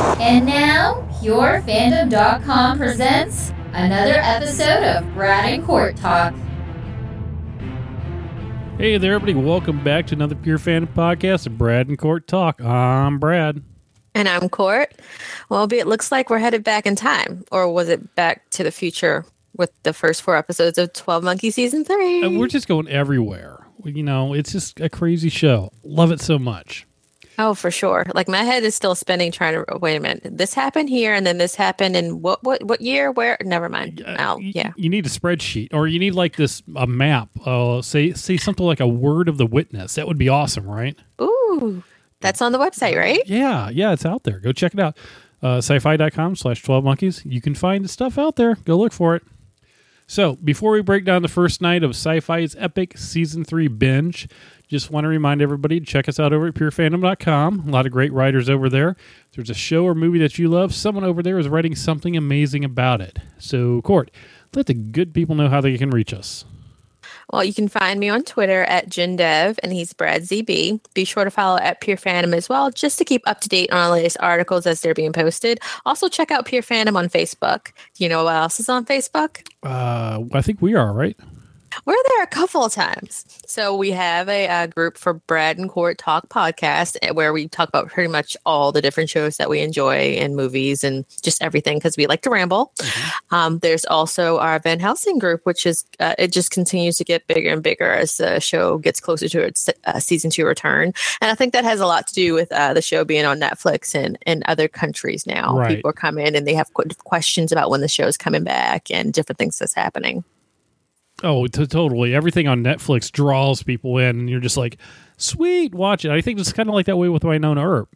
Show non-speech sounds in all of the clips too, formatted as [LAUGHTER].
And now, PureFandom.com presents another episode of Brad and Court Talk. Hey there, everybody. Welcome back to another Pure Fan podcast of Brad and Court Talk. I'm Brad. And I'm Court. Well, it looks like we're headed back in time. Or was it back to the future with the first four episodes of 12 Monkey Season 3? Uh, we're just going everywhere. You know, it's just a crazy show. Love it so much. Oh, for sure. Like my head is still spinning trying to wait a minute. This happened here and then this happened in what what what year? Where? Never mind. Uh, yeah. You need a spreadsheet or you need like this a map. Uh, say say something like a word of the witness. That would be awesome, right? Ooh. That's on the website, right? Yeah, yeah, it's out there. Go check it out. Uh, syfy.com slash 12 monkeys. You can find the stuff out there. Go look for it. So, before we break down the first night of Syfy's epic season three binge, just want to remind everybody to check us out over at purefandom.com. A lot of great writers over there. If there's a show or movie that you love, someone over there is writing something amazing about it. So, Court, let the good people know how they can reach us. Well, you can find me on Twitter at JinDev, and he's Brad ZB. Be sure to follow at Pure Fandom as well, just to keep up to date on the latest articles as they're being posted. Also, check out Pure Fandom on Facebook. Do you know what else is on Facebook? Uh, I think we are, right? We're there a couple of times. So we have a, uh group for Brad and Court Talk podcast eh, where we talk about pretty much all the different shows that we enjoy and movies and just everything because we like to ramble. Um, there's also our Van Helsing group, which is uh, it just continues to get bigger and bigger as the show gets closer to its uh, season two return. And I think that has a lot to do with uh, the show being on Netflix and in other countries now. Right. People are coming and they have questions about when the show is coming back and different things that's happening. Oh, t- totally. Everything on Netflix draws people in, and you're just like, sweet, watch it. I think it's kind of like that way with Wynonna Earp.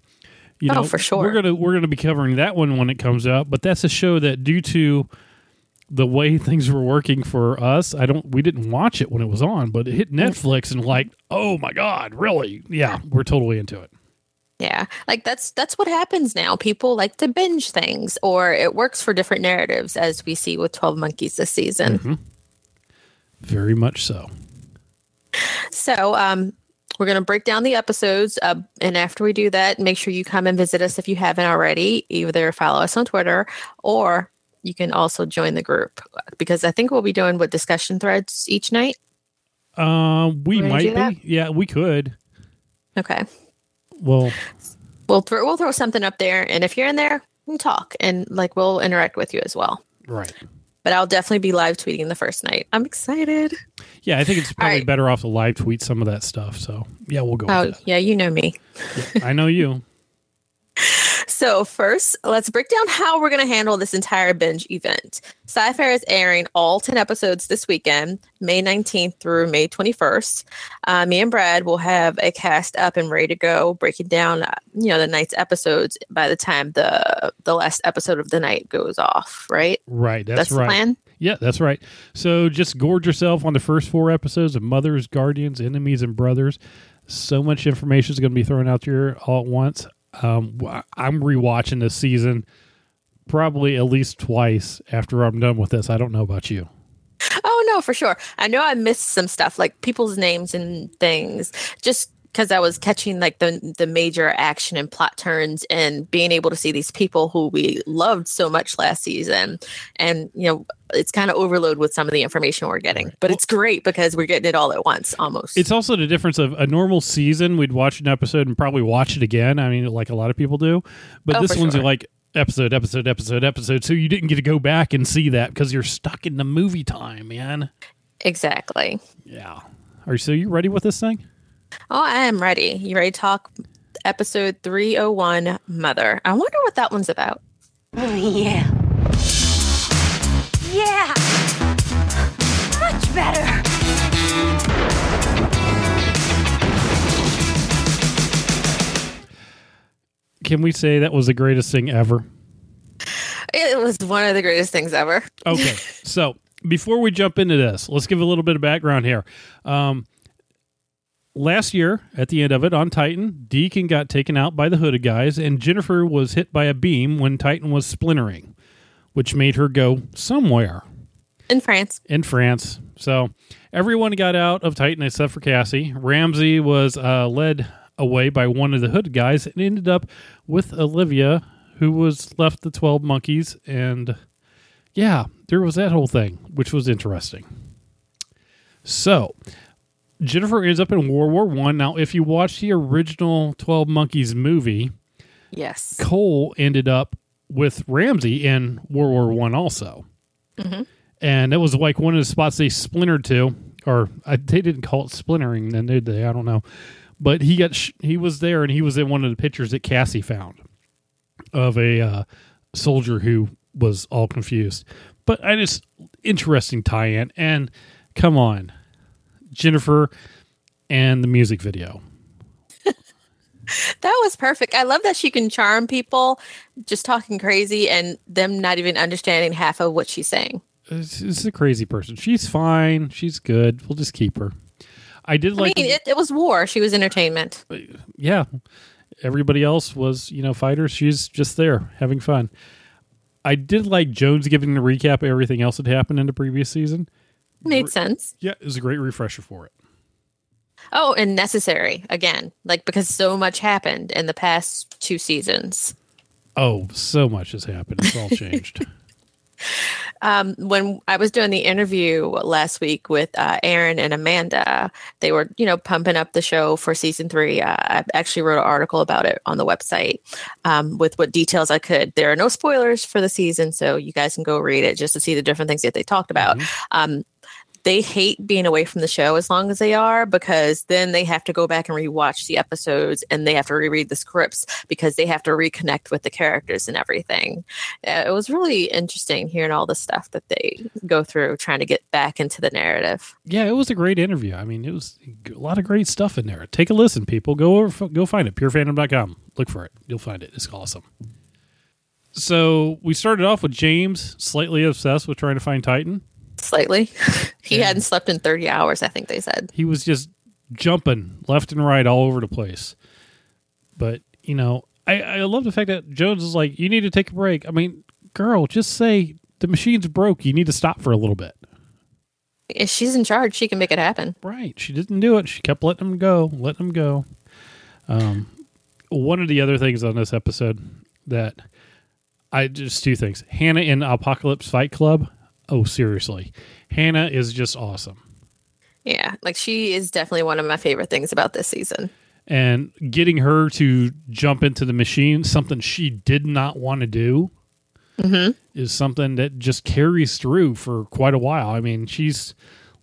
You Oh, know, for sure. We're gonna we're gonna be covering that one when it comes out, but that's a show that due to the way [LAUGHS] things were working for us, I don't we didn't watch it when it was on, but it hit Netflix and like, oh my god, really? Yeah, we're totally into it. Yeah, like that's that's what happens now. People like to binge things, or it works for different narratives, as we see with Twelve Monkeys this season. Mm-hmm. Very much so. So, um, we're gonna break down the episodes, uh, and after we do that, make sure you come and visit us if you haven't already. Either follow us on Twitter, or you can also join the group because I think we'll be doing what discussion threads each night. Uh, we might be. Yeah, we could. Okay, Well, we'll throw we'll throw something up there, and if you're in there, we'll talk and like we'll interact with you as well. right. But I'll definitely be live tweeting the first night. I'm excited. Yeah, I think it's probably right. better off to live tweet some of that stuff. So yeah, we'll go. Oh, yeah, you know me. that. I know you. [LAUGHS] So, first, let's break down how we're going to handle this entire binge event. Syfy is airing all 10 episodes this weekend, May 19th through May 21st. Uh, me and Brad will have a cast up and ready to go, breaking down, uh, you know, the night's episodes by the time the the last episode of the night goes off, right? Right. That's, That's, the right. plan? Yeah, that's right. So just gorge yourself on the first four episodes of Mothers, Guardians, Enemies, and Brothers. So much information is going to be thrown out there all at once. Um, I'm rewatching this season probably at least twice after I'm done with this. I don't know about you. Oh no, for sure. I know I missed some stuff like people's names and things just because I was catching like the the major action and plot turns and being able to see these people who we loved so much last season. And you know, it's kind of overload with some of the information we're getting. But it's great because we're getting it all at once almost. It's also the difference of a normal season. We'd watch an episode and probably watch it again. I mean, like a lot of people do. But Oh, this one's sure. like episode, episode, episode, episode. So you didn't get to go back and see that because you're stuck in the movie time, man. exactly. Yeah. Are you so you ready with this thing? Oh, I am ready. You ready to talk episode 301 Mother? I wonder what that one's about. Oh, yeah. Yeah! Much better! Can we say that was the greatest thing ever? It was one of the greatest things ever. Okay. [LAUGHS] so before we jump into this, let's give a little bit of background here. Um, last year, at the end of it on Titan, Deacon got taken out by the hooded guys, and Jennifer was hit by a beam when Titan was splintering, which made her go somewhere In France. in France. So everyone got out of Titan except for Cassie. Ramsey was uh, led away by one of the hood guys and ended up with Olivia, who was left the 12 monkeys. And yeah, there was that whole thing, which was interesting. So Jennifer ends up in World War One. Now, if you watch the original 12 Monkeys movie, Yes. Cole ended up with Ramsey in World War One also, and it was like one of the spots they splintered to, or I, they didn't call it splintering then did they? I don't know, but he got sh- he was there and he was in one of the pictures that Cassie found of a uh, soldier who was all confused. But I just interesting tie-in and come on, Jennifer and the music video. [LAUGHS] That was perfect. I love that she can charm people just talking crazy and them not even understanding half of what she's saying. This is a crazy person. She's fine. She's good. We'll just keep her. I did like. I mean, it, it was war. She was entertainment. Uh, yeah. Everybody else was, you know, fighters. She's just there having fun. I did like Jones giving the recap of everything else that happened in the previous season. Made sense. Yeah, it was a great refresher for it. Oh, and necessary again, like because so much happened in the past two seasons. Oh, so much has happened. It's all changed. [LAUGHS] [LAUGHS] Um, when I was doing the interview last week with uh, Aaron and Amanda, they were, you know, pumping up the show for season three. Uh, I actually wrote an article about it on the website um, with what details I could. There are no spoilers for the season, so you guys can go read it just to see the different things that they talked about. Um, they hate being away from the show as long as they are because then they have to go back and rewatch the episodes and they have to reread the scripts because they have to reconnect with the characters and everything. Uh, it was really interesting hearing all the stuff that they go through trying to get back into the narrative. yeah, it was a great interview. I mean, it was a lot of great stuff in there. Take a listen, people. Go over, go find it. Purefandom.com. Look for it. You'll find it. It's awesome. So we started off with James slightly obsessed with trying to find Titan. Slightly. [LAUGHS] he Yeah. hadn't slept in 30 hours, I think they said. He was just jumping left and right all over the place. But, you know, I, I love the fact that Jones is like, you need to take a break. I mean, girl, just say the machine's broke. You need to stop for a little bit. If she's in charge, she can make it happen. Right. She didn't do it. She kept letting him go, letting him go. Um, one of the other things on this episode that I just two things. Hannah in Apocalypse Fight Club. Oh, seriously. Hannah is just awesome. Yeah, like she is definitely one of my favorite things about this season. And getting her to jump into the machine, something she did not want to do, mm-hmm. is something that just carries through for quite a while. I mean, she's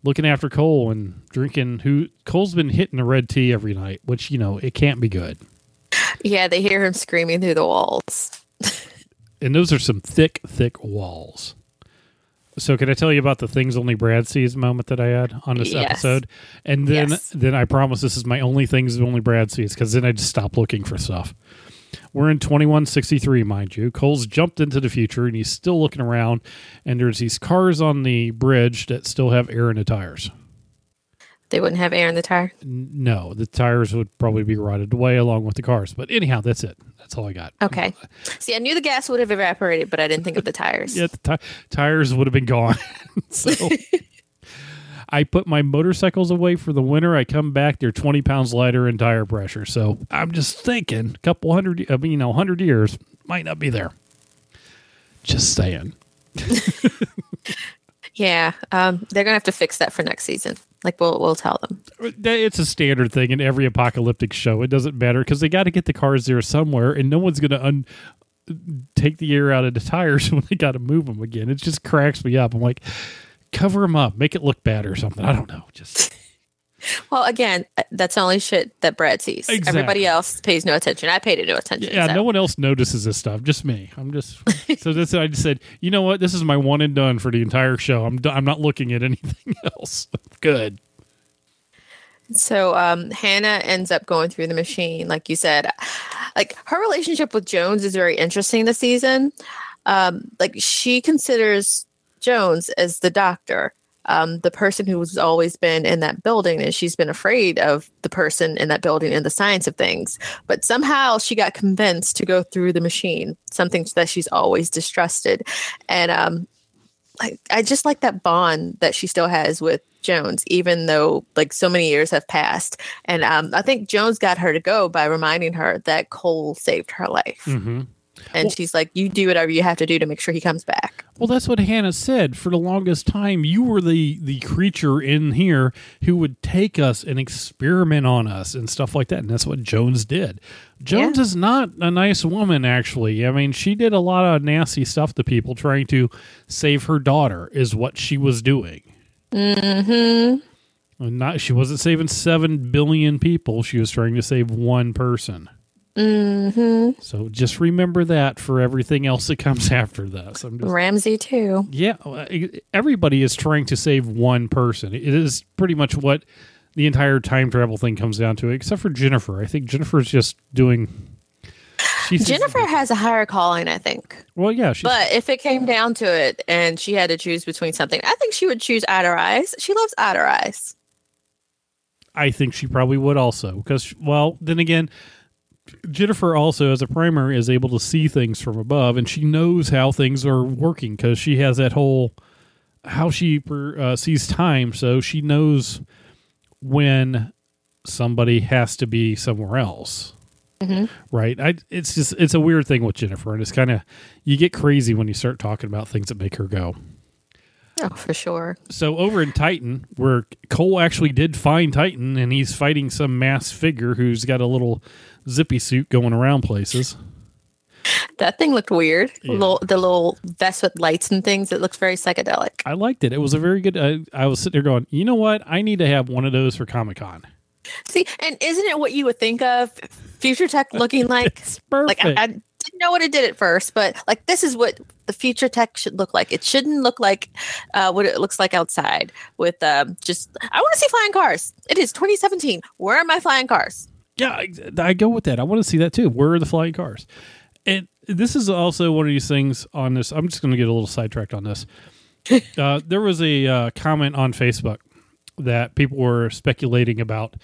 looking after Cole and drinking who Cole's been hitting the red tea every night, which, you know, it can't be good. Yeah, they hear him screaming through the walls. [LAUGHS] and those are some thick, thick walls. So, can I tell you about the things only Brad sees moment that I had on this Yes. episode? And then, Yes. then I promise this is my only things only Brad sees because then I just stop looking for stuff. We're in 2163, mind you. Cole's jumped into the future and he's still looking around, and there's these cars on the bridge that still have air in the tires. They wouldn't have air in the tire. No, the tires would probably be rotted away along with the cars. But anyhow, that's it. That's all I got. Okay. See, I knew the gas would have evaporated, but I didn't think of the tires. [LAUGHS] Yeah, the ti- tires would have been gone. [LAUGHS] so [LAUGHS] I put my motorcycles away for the winter. I come back, they're 20 pounds lighter in tire pressure. So I'm just thinking, a couple hundred, I mean, you know, 100 years might not be there. Just saying. Yeah, um, they're gonna have to fix that for next season. Like we'll we'll tell them. It's a standard thing in every apocalyptic show. It doesn't matter because they got to get the cars there somewhere, and no one's to un- take the air out of the tires [LAUGHS] when they got to move them again. It just cracks me up. I'm like, cover them up, make it look bad or something. I don't know. Just Well, again, uh, that's the only shit that Brad sees. Exactly. Everybody else pays no attention. I paid no attention. yeah, so. no one else notices this stuff. Just me. I'm just so this. I just said, you know what? This is my one and done for the entire show. I'm I'm not looking at anything [LAUGHS] else. Good. So um, Hannah ends up going through the machine, like you said. Like her relationship with Jones is very interesting this season. Um, like she considers Jones as the doctor, um, the person who's always been in that building, and she's been afraid of the person in that building and the science of things. But somehow she got convinced to go through the machine, something that she's always distrusted. And um, like I just like that bond that she still has with Jones, even though like so many years have passed. And um, I think Jones got her to go by reminding her that Cole saved her life. hmm And she's like, "You do whatever you have to do to make sure he comes back." Well, that's what Hannah said. For the longest time, you were the the creature in here who would take us and experiment on us and stuff like that. And that's what Jones did. Jones Yeah. is not a nice woman, actually. I mean, she did a lot of nasty stuff to people trying to save her daughter. Is what she was doing. Mm-hmm. Not she wasn't saving seven billion people. She was trying to save one person. Mm-hmm. So just remember that for everything else that comes [LAUGHS] after this. I'm just Ramsey too. yeah, everybody is trying to save one person. It is pretty much what the entire time travel thing comes down to, except for Jennifer. I think Jennifer's just doing. Jennifer has a higher calling, I think. Well, yeah, she's, But if it came down to it and she had to choose between something, I think she would choose Otter Eyes. She loves Otter Eyes. I think she probably would also because, well, then again, Jennifer also, as a primary, is able to see things from above, and she knows how things are working because she has that whole how she per, uh, sees time, so she knows when somebody has to be somewhere else. Right? I. It's just it's a weird thing with Jennifer, and it's kind of you get crazy when you start talking about things that make her go. Oh, for sure. So over in Titan, where Cole actually did find Titan, and he's fighting some mass figure who's got a little zippy suit going around places. That thing looked weird. Yeah. Little, the little vest with lights and things. It looked very psychedelic. I liked it. It was a very good. I, I was sitting there going, you know what? I need to have one of those for Comic Con. See, and isn't it what you would think of future tech [LAUGHS] looking like? It's like. I, I didn't know what it did at first, but like this is what the future tech should look like. It shouldn't look like uh, what it looks like outside with um, just. I want to see flying cars. It is 2017. Where are my flying cars? Yeah, I, I go with that. I want to see that too. Where are the flying cars? And this is also one of these things on this. I'm just going to get a little sidetracked on this. [LAUGHS] uh, there was a uh, comment on Facebook that people were speculating about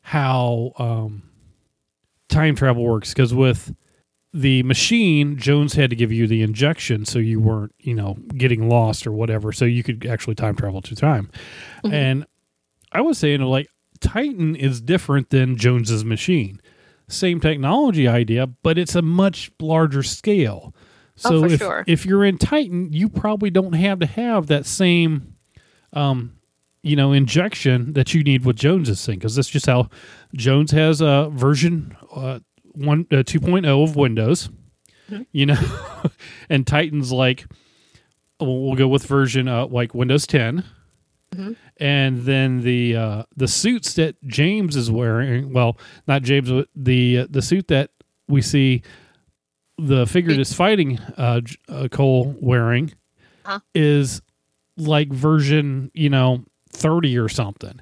how um, time travel works because with the machine, Jones had to give you the injection so you weren't, you know, getting lost or whatever, so you could actually time travel to time. And I was saying, like, Titan is different than Jones's machine. Same technology idea, but it's a much larger scale. Oh, So for if, sure. if you're in Titan, you probably don't have to have that same, um, you know, injection that you need with Jones's thing because that's just how Jones has a version uh, one uh, 2.0 of Windows. You know, [LAUGHS] and Titan's like we'll we'll go with version uh, like Windows 10 and then the uh, the suits that James is wearing. Well, not James, but the uh, the suit that we see the figure that's fighting uh, uh, Cole wearing Huh? is like version you know thirty or something.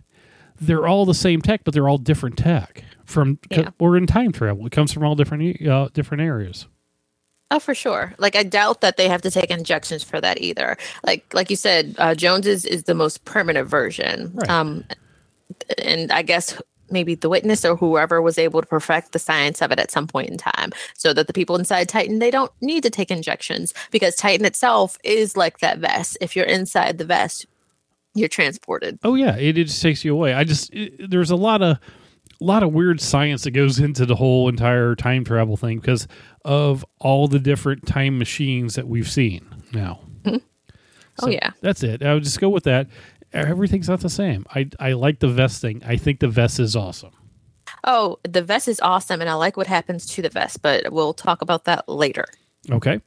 They're all the same tech, but they're all different tech. From Yeah. we're in time travel, it comes from all different uh, different areas. Oh, for sure. Like I doubt that they have to take injections for that either. Like like you said, uh, Jones's is the most permanent version. Right. Um, and I guess maybe the witness or whoever was able to perfect the science of it at some point in time, so that the people inside Titan they don't need to take injections because Titan itself is like that vest. If you're inside the vest, you're transported. Oh yeah, it, it just takes you away. I just it, there's a lot of lot of weird science that goes into the whole entire time travel thing because of all the different time machines that we've seen now. Oh So yeah. that's it. I would just go with that. Everything's not the same. I I like the vest thing. I think the vest is awesome. Oh, the vest is awesome, and I like what happens to the vest, but we'll talk about that later. Okay.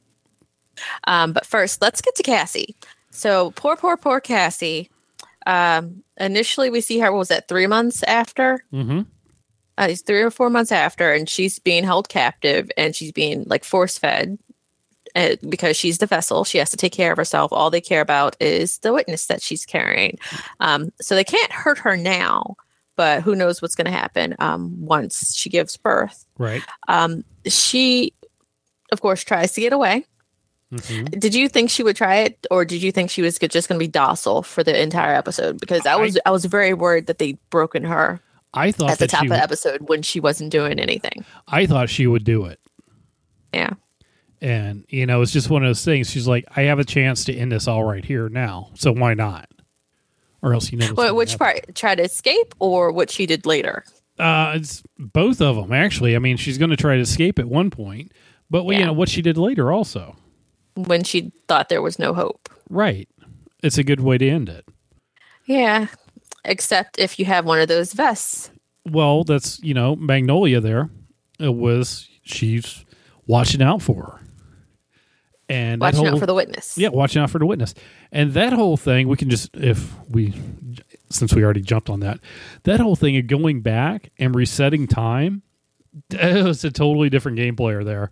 Um, but first, let's get to Cassie. So poor, poor, poor Cassie. Um, initially, we see her. What was that? Three months after. Mm-hmm. Uh, it's three or four months after, and she's being held captive, and she's being like force fed. Uh, because she's the vessel, she has to take care of herself. All they care about is the witness that she's carrying. Um, so they can't hurt her now, but who knows what's going to happen um, once she gives birth. Right. Um, she, of course, tries to get away. hmm Did you think she would try it, or did you think she was just going to be docile for the entire episode? Because I was I, was very worried that they'd broken her I thought at the top of the episode when she wasn't doing anything. I thought she would do it. Yeah, And, you know, it's just one of those things. She's like, I have a chance to end this all right here now. So why not? Or else, you know, well, which happen. part? Try to escape, or what she did later? Uh, it's both of them, actually. I mean, she's going to try to escape at one point, But well, you know what she did later also. when she thought there was no hope. Right. It's a good way to end it. Yeah. Except if you have one of those vests. Well, that's you know Magnolia. There, it was she's watching out for her, and Watching whole, out for the witness. yeah, watching out for the witness, and that whole thing. We can just if we since we already jumped on that, that whole thing of going back and resetting time. [LAUGHS] That was a totally different game player there.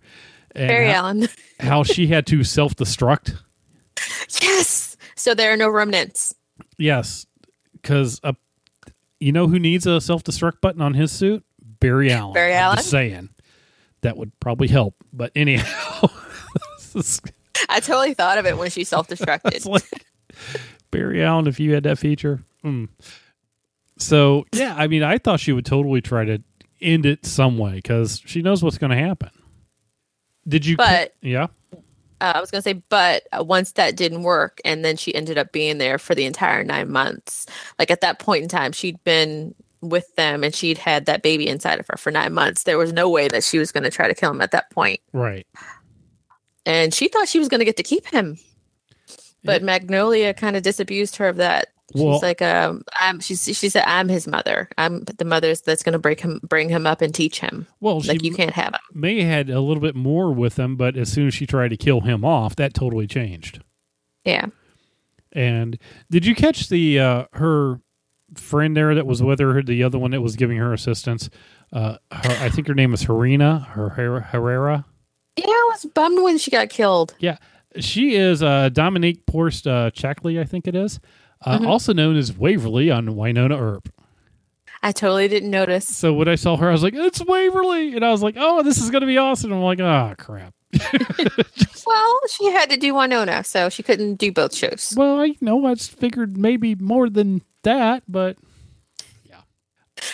And Barry how, Allen. [LAUGHS] how she had to self destruct. yes. So there are no remnants. Yes, because uh, you know who needs a self destruct button on his suit? Barry Allen. Barry I'm Allen? just saying that would probably help. But anyhow, [LAUGHS] I totally thought of it when she self destructed. [LAUGHS] like Barry Allen if you had that feature. Hmm. So yeah, I mean, I thought she would totally try to end it some way because she knows what's going to happen. Did you? But- yeah, uh, I was going to say, but uh, once that didn't work, and then she ended up being there for the entire nine months. Like at that point in time, she'd been with them and she'd had that baby inside of her for nine months. There was no way that she was going to try to kill him at that point. right. And she thought she was going to get to keep him. But Magnolia kind of disabused her of that. She's Well- like, um, I'm, she, she said, I'm his mother. I'm the mother that's going to break him, bring him up and teach him. Well, Like, you can't have him. may had a little bit more with him, but as soon as she tried to kill him off, that totally changed. Yeah. And did you catch the uh, her friend there that was with her, the other one that was giving her assistance? Uh, her, I think her name was Harina her Her- Herrera. Yeah, I was bummed when she got killed. Yeah, she is uh, Dominique Porst uh, Chalkley, I think it is, uh, also known as Waverly on Wynonna Earp. I totally didn't notice. So when I saw her, I was like, "It's Waverly," and I was like, "Oh, this is going to be awesome." I'm like, "Oh crap." [LAUGHS] Well, she had to do Wynonna, so she couldn't do both shows. Well, I know I just figured maybe more than that, but yeah,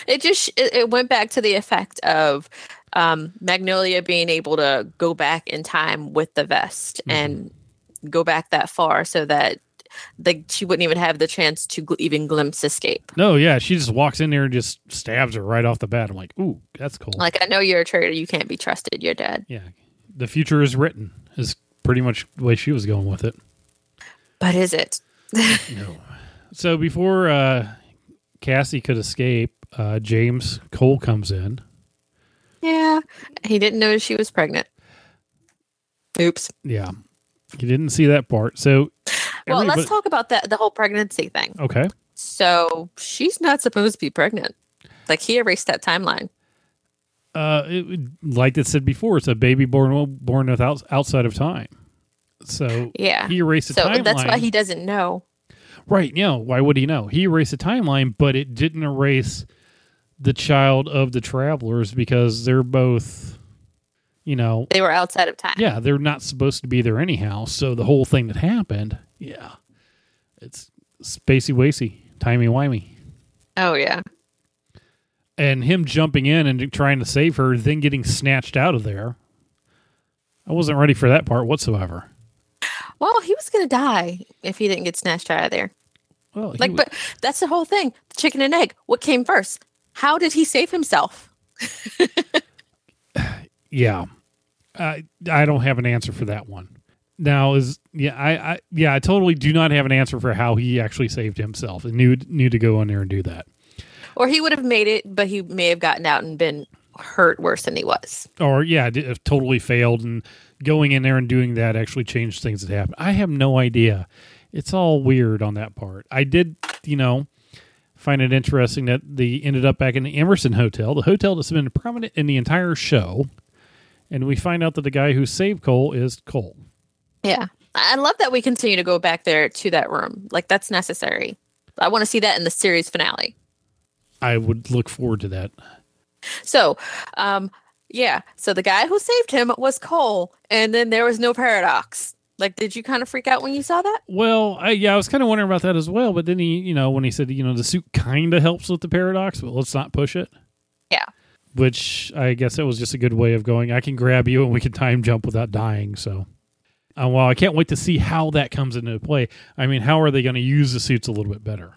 It just it, it went back to the effect of um, Magnolia being able to go back in time with the vest and go back that far, so that like she wouldn't even have the chance to gl- even glimpse escape. no, yeah, she just walks in there and just stabs her right off the bat. I'm like, "Ooh, that's cool." Like I know you're a traitor, you can't be trusted. You're dead. Yeah, the future is written is pretty much the way she was going with it. But is it? [LAUGHS] No. So before uh, Cassie could escape, uh, James Cole comes in. Yeah, he didn't know she was pregnant. Oops. Yeah, he didn't see that part. So, Well, everybody- let's talk about that the whole pregnancy thing. Okay. So she's not supposed to be pregnant. Like he erased that timeline. Uh, it, like it said before, it's a baby born born without outside of time. So Yeah. he erased the So timeline. that's why he doesn't know. right? Yeah. Why would he know? He erased the timeline, but it didn't erase the child of the travelers because they're both, you know, They were outside of time. yeah, they're not supposed to be there anyhow. So the whole thing that happened, yeah, it's spacey wacy, timey wimey. Oh yeah. And him jumping in and trying to save her, then getting snatched out of there. I wasn't ready for that part whatsoever. Well, he was gonna die if he didn't get snatched out of there. Well, Like, wa- but that's the whole thing. The chicken and egg. What came first? How did he save himself? [LAUGHS] yeah, I I don't have an answer for that one. Now is yeah I, I yeah I totally do not have an answer for how he actually saved himself and knew knew to go in there and do that. Or he would have made it, but he may have gotten out and been hurt worse than he was. or yeah, d- totally failed, and going in there and doing that actually changed things that happened. I have no idea. It's all weird on that part. I did, you know, find it interesting that they ended up back in the Emerson Hotel, the hotel that's been prominent in the entire show, and we find out that the guy who saved Cole is Cole. Yeah. I love that we continue to go back there to that room. Like that's necessary. I want to see that in the series finale. I would look forward to that. So, um, yeah. So the guy who saved him was Cole, and then there was no paradox. Like, did you kind of freak out when you saw that? Well, I, yeah, I was kind of wondering about that as well. But then he, you know, when he said, you know, the suit kind of helps with the paradox, but let's not push it. Yeah. Which I guess that was just a good way of going. I can grab you and we can time jump without dying. So, uh, well, I can't wait to see how that comes into play. I mean, how are they going to use the suits a little bit better?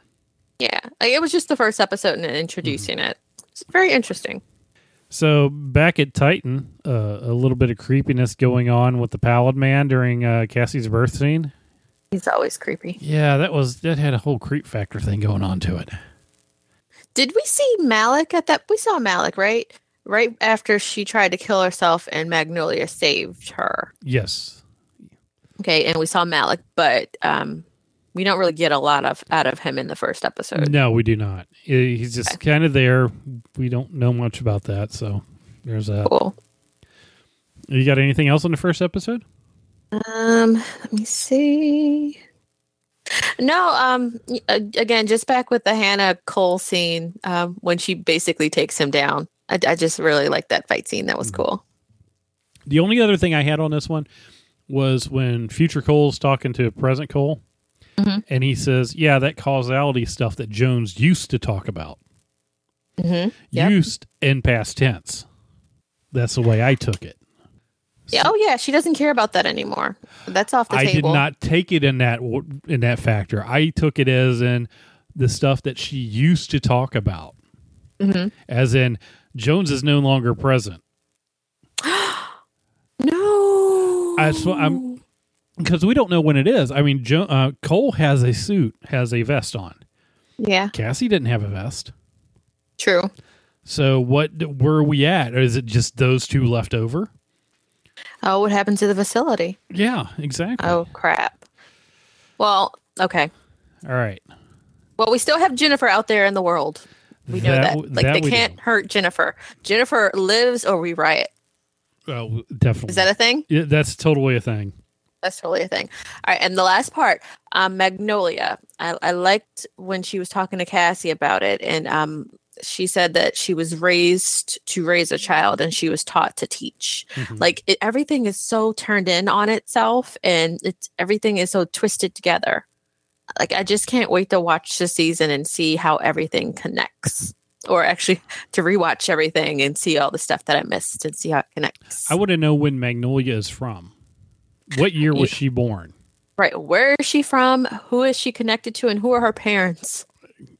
Yeah. Like, it was just the first episode and introducing it. It's very interesting. So back at Titan, uh, a little bit of creepiness going on with the Pallid Man during uh, Cassie's birth scene. He's always creepy. Yeah, that was that had a whole creep factor thing going on to it. Did we see Malik at that? We saw Malik, right? Right after she tried to kill herself and Magnolia saved her. Yes. Okay, and we saw Malik, but um, we don't really get a lot of out of him in the first episode. No, we do not. He's just kind of there. We don't know much about that, so there's that. Cool. You got anything else on the first episode? Um, let me see. No, um, again, just back with the Hannah Cole scene, um, when she basically takes him down. I, I just really like that fight scene. That was cool. The only other thing I had on this one was when Future Cole's talking to present Cole, Mhm. and he says, "Yeah, that causality stuff that Jones used to talk about, Mm-hmm. Yep. used in past tense. That's the way I took it. Yeah. Oh, yeah. She doesn't care about that anymore. That's off the table. I did not take it in that in that factor. I took it as in the stuff that she used to talk about, Mhm. as in Jones is no longer present. [GASPS] No. That's what I'm because we don't know when it is. I mean, jo- uh, Cole has a suit, has a vest on. Yeah. Cassie didn't have a vest. True. So what? Where are we at? Or is it just those two left over? Oh, what happened to the facility? Yeah, exactly. Oh, crap. Well, okay. All right. Well, we still have Jennifer out there in the world. We know That that. Like that they can't do. hurt Jennifer. Jennifer lives or we riot. Oh, definitely. Is that a thing? yeah, that's totally a thing. That's totally a thing. All right, and the last part, um, Magnolia. I, I liked when she was talking to Cassie about it, and um, she said that she was raised to raise a child, and she was taught to teach. Mhm. Like it, everything is so turned in on itself, and it's everything is so twisted together. Like I just can't wait to watch the season and see how everything connects, or actually [LAUGHS] to rewatch everything and see all the stuff that I missed and see how it connects. I want to know when Magnolia is from. What year was [LAUGHS] she born? Right. Where is she from? Who is she connected to? And who are her parents?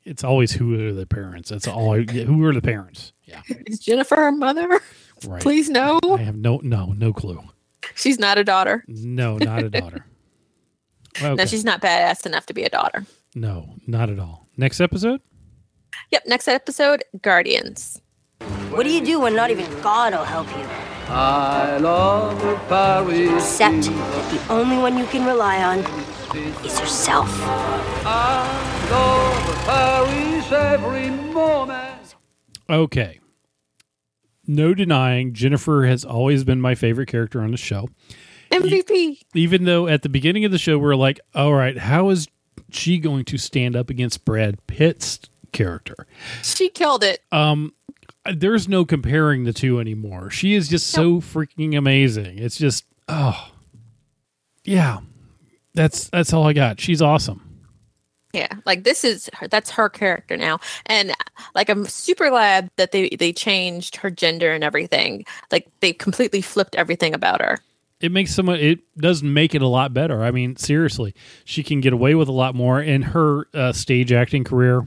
It's always who are the parents. That's all. I, who are the parents? Yeah, Is Jennifer her mother? right. Please no. I have no, no, no clue. She's not a daughter. No, not a daughter. [LAUGHS] Okay. No, she's not badass enough to be a daughter. no, not at all. Next episode. Yep. Next episode Guardians. What do you do when not even God will help you? I love Paris. Except that the only one you can rely on is yourself. I love Paris every moment. Okay. No denying, Jennifer has always been my favorite character on the show. MVP. Even though at the beginning of the show we are like, all right, how is she going to stand up against Brad Pitt's character? She killed it. Um, there's no comparing the two anymore. She is just so freaking amazing. It's just, oh, yeah. That's that's all I got. She's awesome. Yeah, like this is her, that's her character now, and like I'm super glad that they they changed her gender and everything. Like they completely flipped everything about her. it makes someone it does make it a lot better i mean seriously she can get away with a lot more in her uh, stage acting career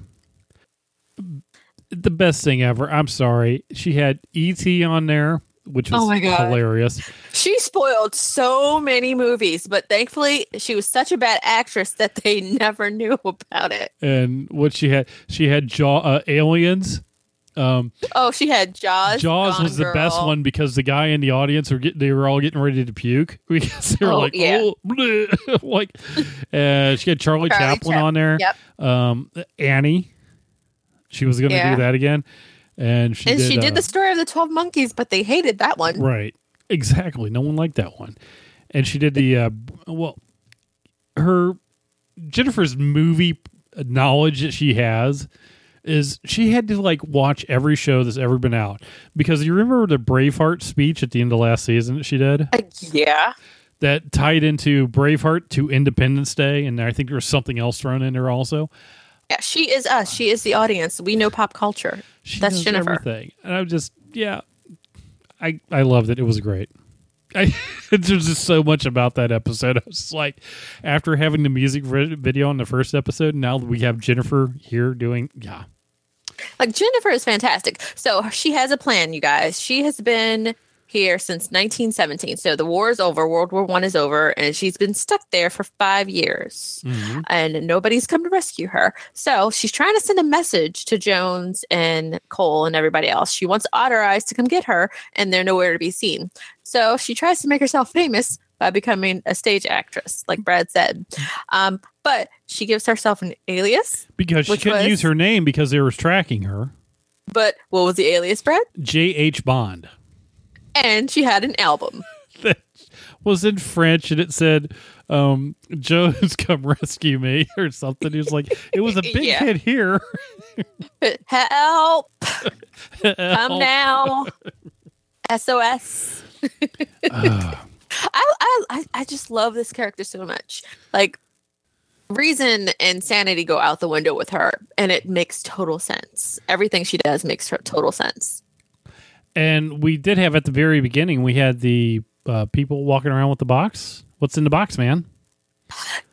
the best thing ever i'm sorry she had et on there which was Oh my God. hilarious She spoiled so many movies, but thankfully she was such a bad actress that they [LAUGHS] never knew about it. and what she had she had jaw uh, aliens um Oh, she had Jaws. jaws was the best one because the guy in the audience were get, they were all getting ready to puke [LAUGHS] because they were Oh, like yeah. oh [LAUGHS] like uh, she had charlie, Charlie chaplin Chap- on there Yep. um, Annie. She was going to Yeah. do that again, and she and did. she did uh, the story of the 12 monkeys, but they hated that one. right. Exactly. No one liked that one, and she did the uh, well. Her Jennifer's movie knowledge that she has is she had to like watch every show that's ever been out because you remember the Braveheart speech at the end of last season that she did Uh, yeah. that tied into Braveheart to Independence Day, and I think there was something else thrown in there also. Yeah, she is us. She is the audience. We know pop culture. She That's Jennifer. Everything. And I'm just, yeah, I I loved it. It was great. I, [LAUGHS] there's just so much about that episode. I was like, after having the music video on the first episode, now that we have Jennifer here doing, yeah, Like Jennifer is fantastic. So she has a plan, you guys. She has been here since 1917. So the war is over, World War One is over, and she's been stuck there for five years, Mhm. and nobody's come to rescue her. So she's trying to send a message to Jones and Cole and everybody else. She wants Otter Eyes to come get her, and they're nowhere to be seen. So she tries to make herself famous by becoming a stage actress, like Brad said. Um, but she gives herself an alias. Because she couldn't was- use her name because they were tracking her. But what was the alias, Brad? J.H. Bond. And she had an album. [LAUGHS] that was in French and it said, um, Jones [LAUGHS] come rescue me or something. He was like, it was a big Yeah. hit here. [LAUGHS] Help! Come now. SOS. Ah, I I- I just love this character so much. Like reason and sanity go out the window with her, and it makes total sense. Everything she does makes total sense. And we did have at the very beginning, we had the uh, people walking around with the box. What's in the box, man?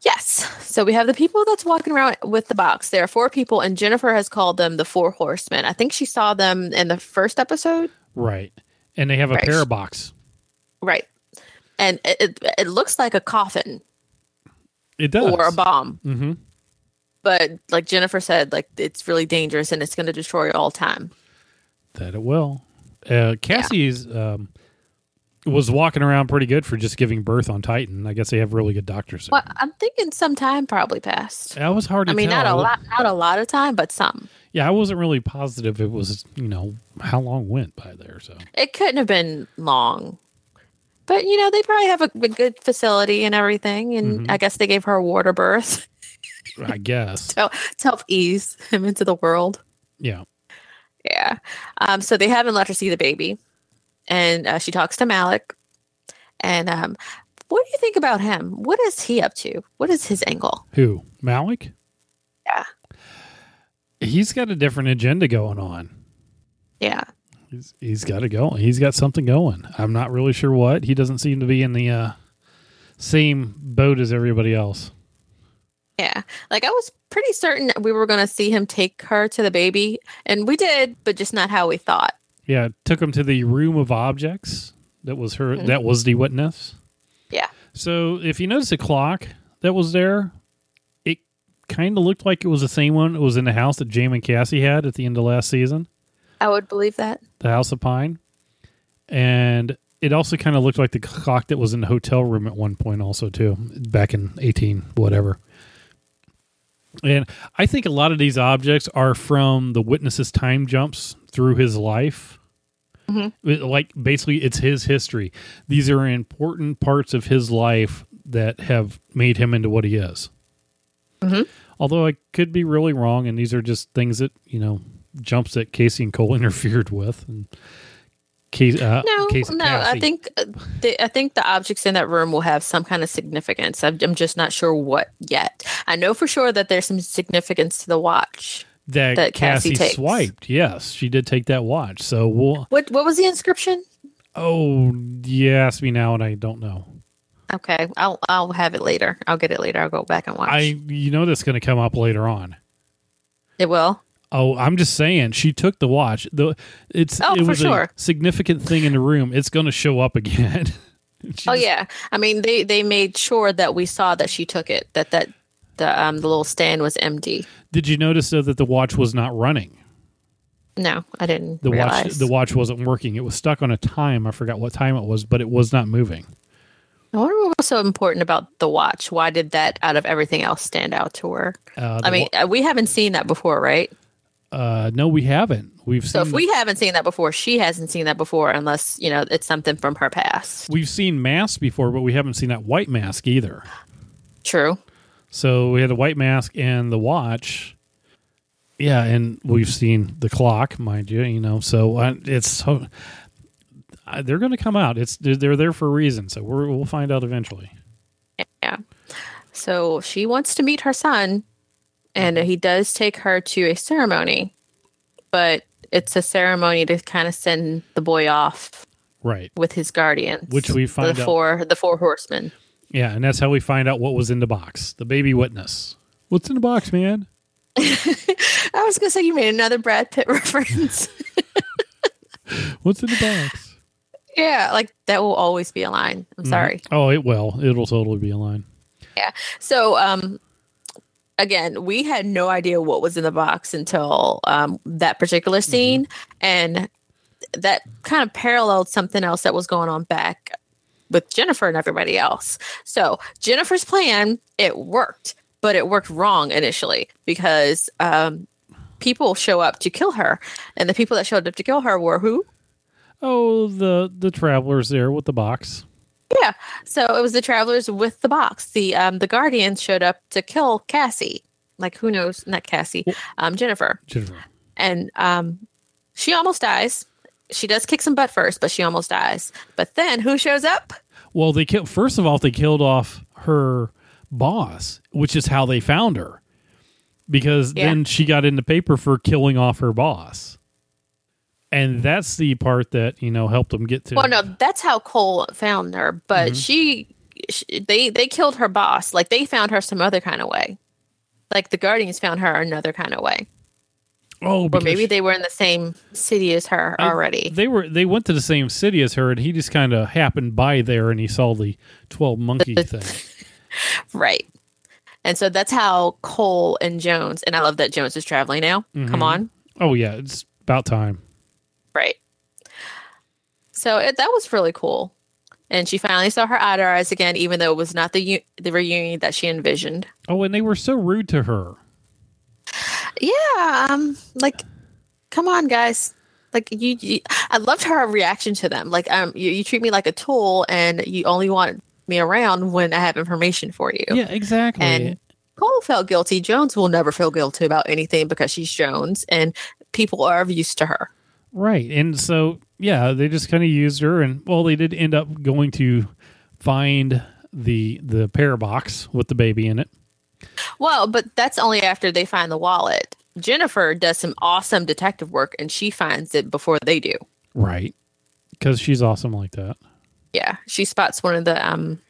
Yes. So we have the people that's walking around with the box. There are four people, and Jennifer has called them the Four Horsemen. I think she saw them in the first episode. Right. And they have a Right. pair box. Right. And it, it, it looks like a coffin It does. or a bomb. hmm But like Jennifer said, like it's really dangerous and it's going to destroy all time. That it will. Uh, Cassie's um, was walking around pretty good for just giving birth on Titan. I guess they have really good doctors. there. Well, I'm thinking some time probably passed. That was hard to I mean, tell. not a lot, not a lot of time, but some. Yeah, I wasn't really positive it was, you know, how long went by there. So It couldn't have been long, but you know they probably have a, a good facility and everything, and Mhm. I guess they gave her a water birth I guess. to, to help ease him [LAUGHS] into the world. Yeah. Yeah. Um, so they haven't let her see the baby, and uh, she talks to Malik. And um, what do you think about him? What is he up to? What is his angle? Who? Malik? Yeah. He's got a different agenda going on. Yeah. He's he's got to go. He's got something going. I'm not really sure what. He doesn't seem to be in the uh, same boat as everybody else. Yeah. Like I was pretty certain we were going to see him take her to the baby, and we did, but just not how we thought. Yeah, took him to the room of objects. That was her. Mhm. That was the witness. Yeah. So if you notice the clock that was there, it kind of looked like it was the same one that was in the house that James and Cassie had at the end of last season, I would believe that. the House of Pine, and it also kind of looked like the clock that was in the hotel room at one point, also too, back in eighteen whatever. And I think a lot of these objects are from the witness's time jumps through his life. Mhm. Like basically, it's his history. These are important parts of his life that have made him into what he is. Mm-hmm. Although I could be really wrong, and these are just things that you know jumps that Casey and Cole [LAUGHS] interfered with, and Casey, uh, No, no. I think uh, the, I think the objects in that room will have some kind of significance. I'm, I'm just not sure what yet. I know for sure that there's some significance to the watch. that, that Cassie Cassie, takes. swiped. Yes, she did take that watch. So we'll. What what was the inscription? Oh, you asked me now, and I don't know. Okay, I'll I'll have it later. I'll get it later. I'll go back and watch. I you know that's going to come up later on. it will. Oh, I'm just saying she took the watch. The it's Oh, it for was sure. a significant thing in the room. It's going to show up again. [LAUGHS] Oh yeah. I mean they they made sure that we saw that she took it. That that the um the little stand was empty. Did you notice though that the watch was not running? No, I didn't The watch the watch wasn't working. It was stuck on a time. I forgot what time it was, but it was not moving. I wonder what was so important about the watch. Why did that out of everything else stand out to her? Uh, I mean, uh, we haven't seen that before, right? Uh, no, we haven't. We've So if we haven't seen that before, she hasn't seen that before, unless you know it's something from her past. we've seen masks before, but we haven't seen that white mask either. True. So we had the white mask and the watch. Yeah, and we've seen the clock, mind you. You know, so uh, it's so uh, they're going to come out. It's they're, they're there for a reason. So we're, we'll find out eventually. Yeah. So she wants to meet her son, and he does take her to a ceremony, but it's a ceremony to kind of send the boy off Right. with his guardians, Which we find the out- four the four horsemen. Yeah, and that's how we find out what was in the box. The baby witness. What's in the box, man? [LAUGHS] I was gonna say you made another Brad Pitt [LAUGHS] reference. [LAUGHS] What's in the box? yeah, like that will always be a line. I'm sorry. Oh, it will. It'll totally be a line. Yeah. So, um, again, we had no idea what was in the box until um, that particular scene, and that kind of paralleled something else that was going on back with Jennifer and everybody else. So, Jennifer's plan it worked, but it worked wrong initially because um, people show up to kill her, and the people that showed up to kill her were who? Oh, the the travelers there with the box. Yeah. So it was the travelers with the box. The um the guardians showed up to kill Cassie. Like who knows? Not Cassie. Um Jennifer. Jennifer. And um she almost dies. She does kick some butt first, but she almost dies. But then who shows up? Well, they killed. First of all, they killed off her boss, which is how they found her, because Yeah. then she got in the paper for killing off her boss, and that's the part that you know helped them get to. Well, no, that's how Cole found her. But mm-hmm. she, she, they, they killed her boss. Like they found her some other kind of way. Like the Guardians found her another kind of way, oh, or maybe they were in the same city as her I- already. They were. They went to the same city as her, and he just kind of happened by there, and he saw the twelve monkey [LAUGHS] thing. Right. And so that's how Cole and Jones, and I love that Jones is traveling now. Come mm-hmm. on. Oh yeah, it's about time. Right. So it, that was really cool. And she finally saw her eye to eyes again, even though it was not the u- the reunion that she envisioned. Oh, and they were so rude to her. Yeah, um, like, come on, guys. Like you, you I loved her reaction to them. Like, um, you, you treat me like a tool, and you only want me around when I have information for you. Yeah, exactly. And Cole felt guilty. Jones will never feel guilty about anything because she's Jones, and people are used to her. Right. And so, yeah, they just kind of used her and well, they did end up going to find the the pear box with the baby in it. Well, but that's only after they find the wallet. Jennifer does some awesome detective work, and she finds it before they do. Right. Cuz she's awesome like that. Yeah, she spots one of the um,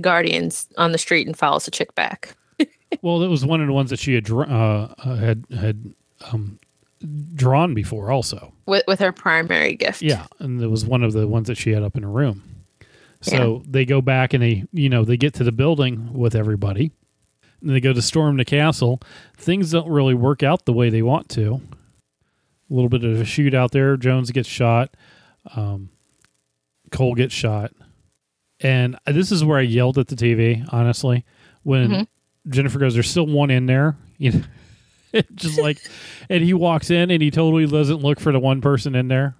guardians on the street and follows the chick back. [LAUGHS] well, it was one of the ones that she had uh, uh, had had um drawn before also. with with her primary gift. Yeah, and it was one of the ones that she had up in her room. So they go back and they, you know, they get to the building with everybody. And they go to storm the castle. Things don't really work out the way they want to. A little bit of a shootout there. Jones gets shot. Um, Cole gets shot. And this is where I yelled at the TV, honestly, when Jennifer goes, "There's still one in there." [LAUGHS] You know, [LAUGHS] just like, and he walks in and he totally doesn't look for the one person in there.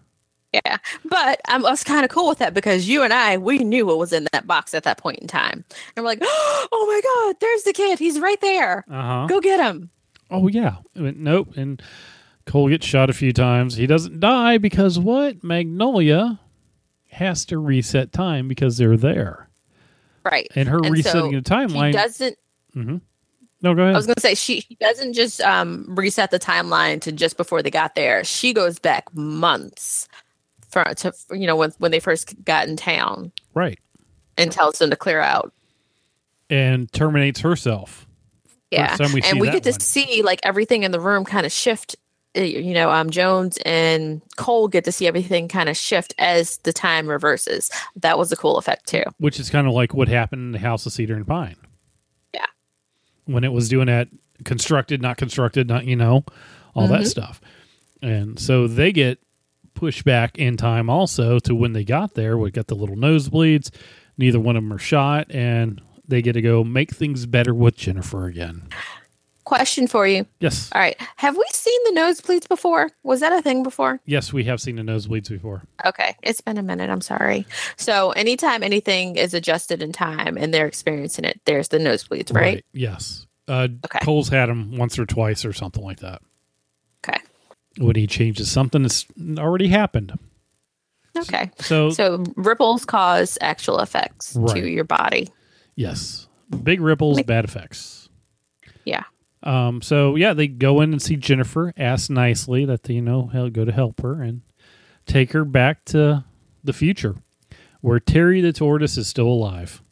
Yeah, but I was kind of cool with that because you and I we knew what was in that box at that point in time, and we're like, [GASPS] "Oh my god, there's the kid! He's right there! Uh huh. Go get him!" Oh yeah. I went, nope. And Cole gets shot a few times. He doesn't die because what? Magnolia has to reset time because they're there. Right, And her And resetting so the timeline. Doesn't. No, go ahead. I was gonna say she, she doesn't just um reset the timeline to just before they got there. She goes back months for to you know when when they first got in town right. and tells them to clear out. And terminates herself. Yeah, we and we get to see like everything in the room kind of shift. Uh, You know, um, Jones and Cole get to see everything kind of shift as the time reverses. That was a cool effect too. Which is kind of like what happened in the House of Cedar and Pine. When it was doing that constructed, not constructed, not, you know, all Mm-hmm. that stuff. And so they get pushed back in time also to when they got there. We got the little nosebleeds. Neither one of them are shot. And they get to go make things better with Jennifer again. Question for you. Yes. All right, have we seen the nosebleeds before? Was that a thing before? Yes, we have seen the nosebleeds before. Okay, it's been a minute. I'm sorry. So anytime anything is adjusted in time and they're experiencing it, there's the nosebleeds, right? Yes. Uh, Okay. Cole's had him once or twice or something like that. Okay. When he changes something that's already happened. Okay. So, So ripples cause actual effects Right. to your body. yes, big ripples, bad effects. Yeah. Um, so yeah, they go in and see Jennifer, ask nicely that they, you know, he'll go to help her and take her back to the future where Terry the tortoise is still alive.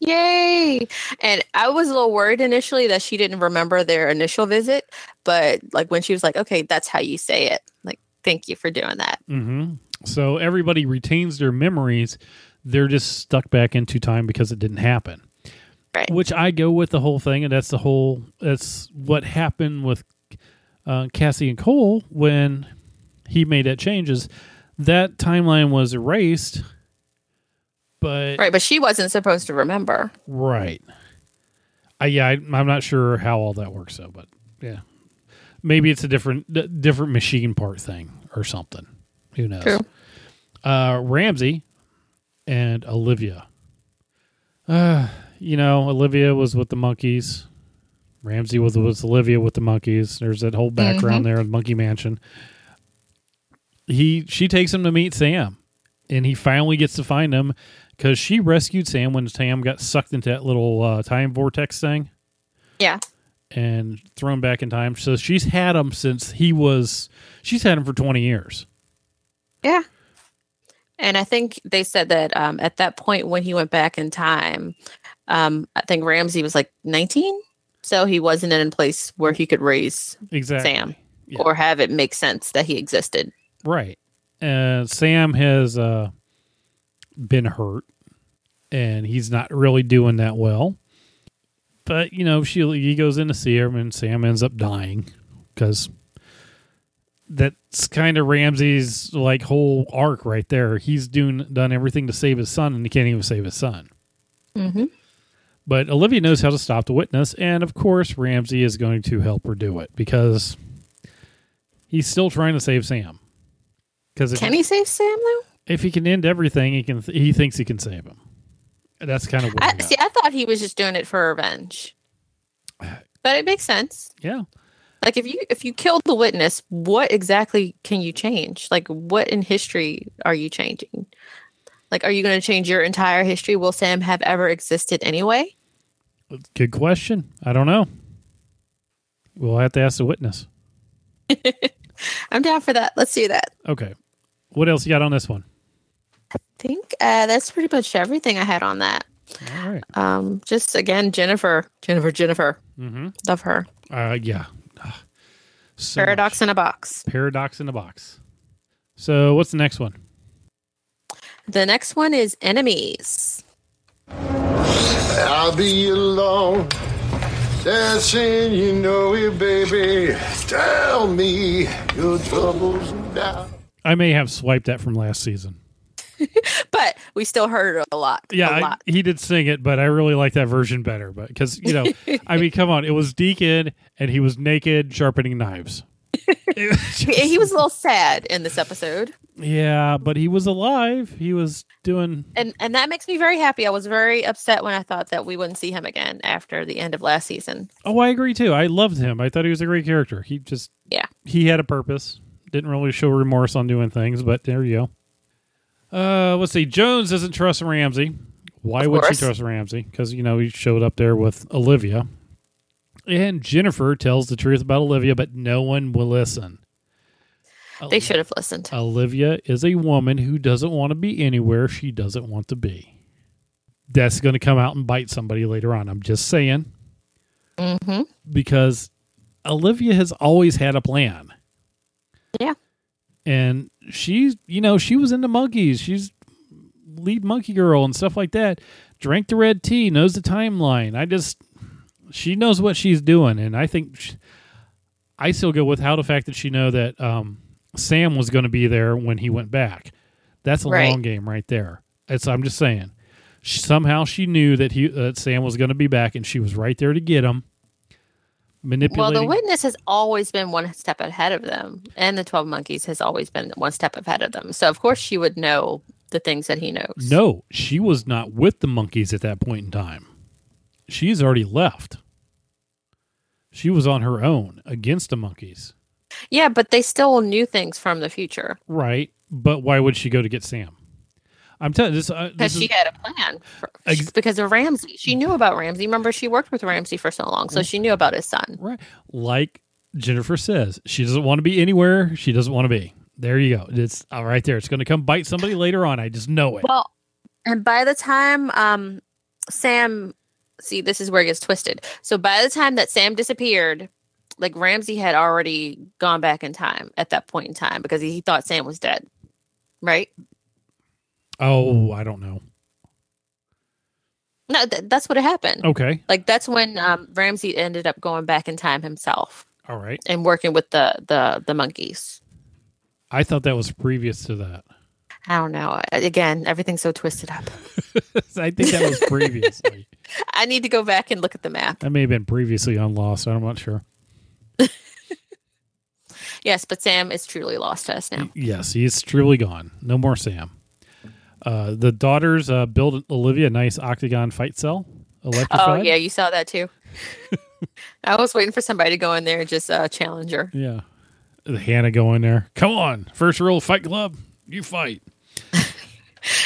Yay! And I was a little worried initially that she didn't remember their initial visit, but like when she was like, "Okay, that's how you say it." Like, thank you for doing that. hmm So everybody retains their memories. They're just stuck back into time because it didn't happen. Right. Which I go with the whole thing, and that's the whole. That's what happened with uh, Cassie and Cole when he made that change. Is that timeline was erased, but Right, but she wasn't supposed to remember. Right. Uh, yeah, I, I'm not sure how all that works though, but yeah, maybe it's a different d- different machine part thing or something. Who knows? True. Uh, Ramsey and Olivia. Uh, you know, Olivia was with the monkeys. Ramsey was with Olivia with the monkeys. There's that whole background there, Monkey Mansion. He she takes him to meet Sam, and he finally gets to find him because she rescued Sam when Sam got sucked into that little uh, time vortex thing Yeah. and thrown back in time. So she's had him since he was. She's had him for twenty years. Yeah. And I think they said that um, at that point when he went back in time, um, I think Ramsey was like 19. So he wasn't in a place where he could raise Exactly. Sam Yeah. or have it make sense that he existed. Right. And Sam has uh, been hurt and he's not really doing that well. But, you know, she he goes in to see him and Sam ends up dying because that's kind of Ramsey's like whole arc right there. He's doing done everything to save his son and he can't even save his son. Mm-hmm. But Olivia knows how to stop the witness, and of course Ramsey is going to help her do it because he's still trying to save Sam. Because Can he save Sam though? if he can end everything, he can. He thinks he can save him. That's kind of what. I, see, I thought he was just doing it for revenge. But it makes sense. yeah, Like if you if you killed the witness, what exactly can you change? Like what in history are you changing? Like are you going to change your entire history? Will Sam have ever existed anyway? good question. I don't know. We'll have to ask the witness. [LAUGHS] I'm down for that. Let's do that. Okay, what else you got on this one? I think uh, that's pretty much everything I had on that. All right. Um, just again, Jennifer, Jennifer, Jennifer, Mm-hmm. love her. Uh, yeah. So Paradox much. in a box. Paradox in a box. So what's the next one? The next one is enemies. I'll be alone. Dancing, you know it, baby. Tell me your troubles and doubts. I may have swiped that from last season. [LAUGHS] But we still heard it a lot. Yeah, a I, lot. he did sing it, but I really like that version better. But because you know, I mean, come on, it was Deacon, and he was naked sharpening knives. Was He- just- he was a little sad in this episode. yeah, but he was alive. He was doing. and and that makes me very happy. I was very upset when I thought that we wouldn't see him again after the end of last season. Oh, I agree too. I loved him. I thought he was a great character. He just Yeah. he had a purpose. Didn't really show remorse on doing things, but there you go. Uh, let's see. Jones doesn't trust Ramsey. Why Of would course. she trust Ramsey? Because you know he showed up there with Olivia, and Jennifer tells the truth about Olivia, but no one will listen. They should have listened. Olivia is a woman who doesn't want to be anywhere she doesn't want to be. That's going to come out and bite somebody later on. I'm just saying hmm because Olivia has always had a plan. And she's, you know, she was into monkeys. She's lead monkey girl and stuff like that. Drank the red tea, knows the timeline. I just, she knows what she's doing. And I think, sh I still go with how the fact that she know that um, Sam was going to be there when he went back. That's a Right. long game right there. It's, I'm just saying. Sh- Somehow she knew that he that Sam was going to be back, and she was right there to get him. Well, the witness has always been one step ahead of them, and the Twelve Monkeys has always been one step ahead of them. So of course she would know the things that he knows. No, she was not with the monkeys at that point in time. She's already left. She was on her own against the monkeys. Yeah, but they still knew things from the future Right. But why would she go to get Sam? I'm telling this, uh, because this she is, had a plan. For, Ex- because of Ramsey, she knew about Ramsey. Remember, she worked with Ramsey for so long, so she knew about his son. right. Like Jennifer says, she doesn't want to be anywhere she doesn't want to be. There you go. It's all right there. It's going to come bite somebody later on. I just know it. Well, and by the time um, Sam, see, this is where it gets twisted. So by the time that Sam disappeared, like Ramsey had already gone back in time at that point in time because he thought Sam was dead, right? Oh, I don't know. No, th- that's what had happened. Okay. Like that's when um, Ramsey ended up going back in time himself All right. and working with the the the monkeys. I thought that was previous to that. I don't know. Again, everything's so twisted up. [LAUGHS] I think that was previously. [LAUGHS] I need to go back and look at the map. that may have been previously on Lost. I'm not sure. [LAUGHS] Yes, but Sam is truly lost to us now. Yes, he's truly gone. No more Sam. Uh, the daughters uh, build Olivia a nice octagon fight cell. Electrified. Oh yeah, you saw that too. [LAUGHS] I was waiting for somebody to go in there and just uh, challenge her. Yeah. The Hannah go in there. Come on. First rule Fight Club. You fight. [LAUGHS]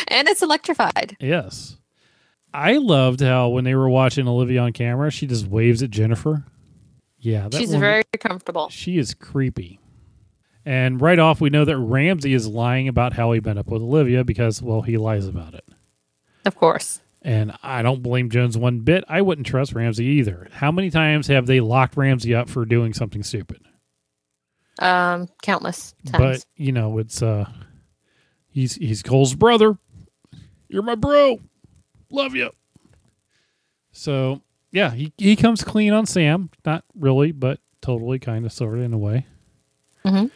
And it's electrified. Yes. I loved how when they were watching Olivia on camera, she just waves at Jennifer. Yeah, that She's woman- very comfortable. She is creepy. And right off, we know that Ramsey is lying about how he met up with Olivia because, well, he lies about it. Of course. And I don't blame Jones one bit. I wouldn't trust Ramsey either. How many times have they locked Ramsey up for doing something stupid? Um, countless But times. you know, it's uh, he's he's Cole's brother. You're my bro. Love you. So yeah, he he comes clean on Sam. Not really, but totally, kind of, sort of, in a way. Mhm.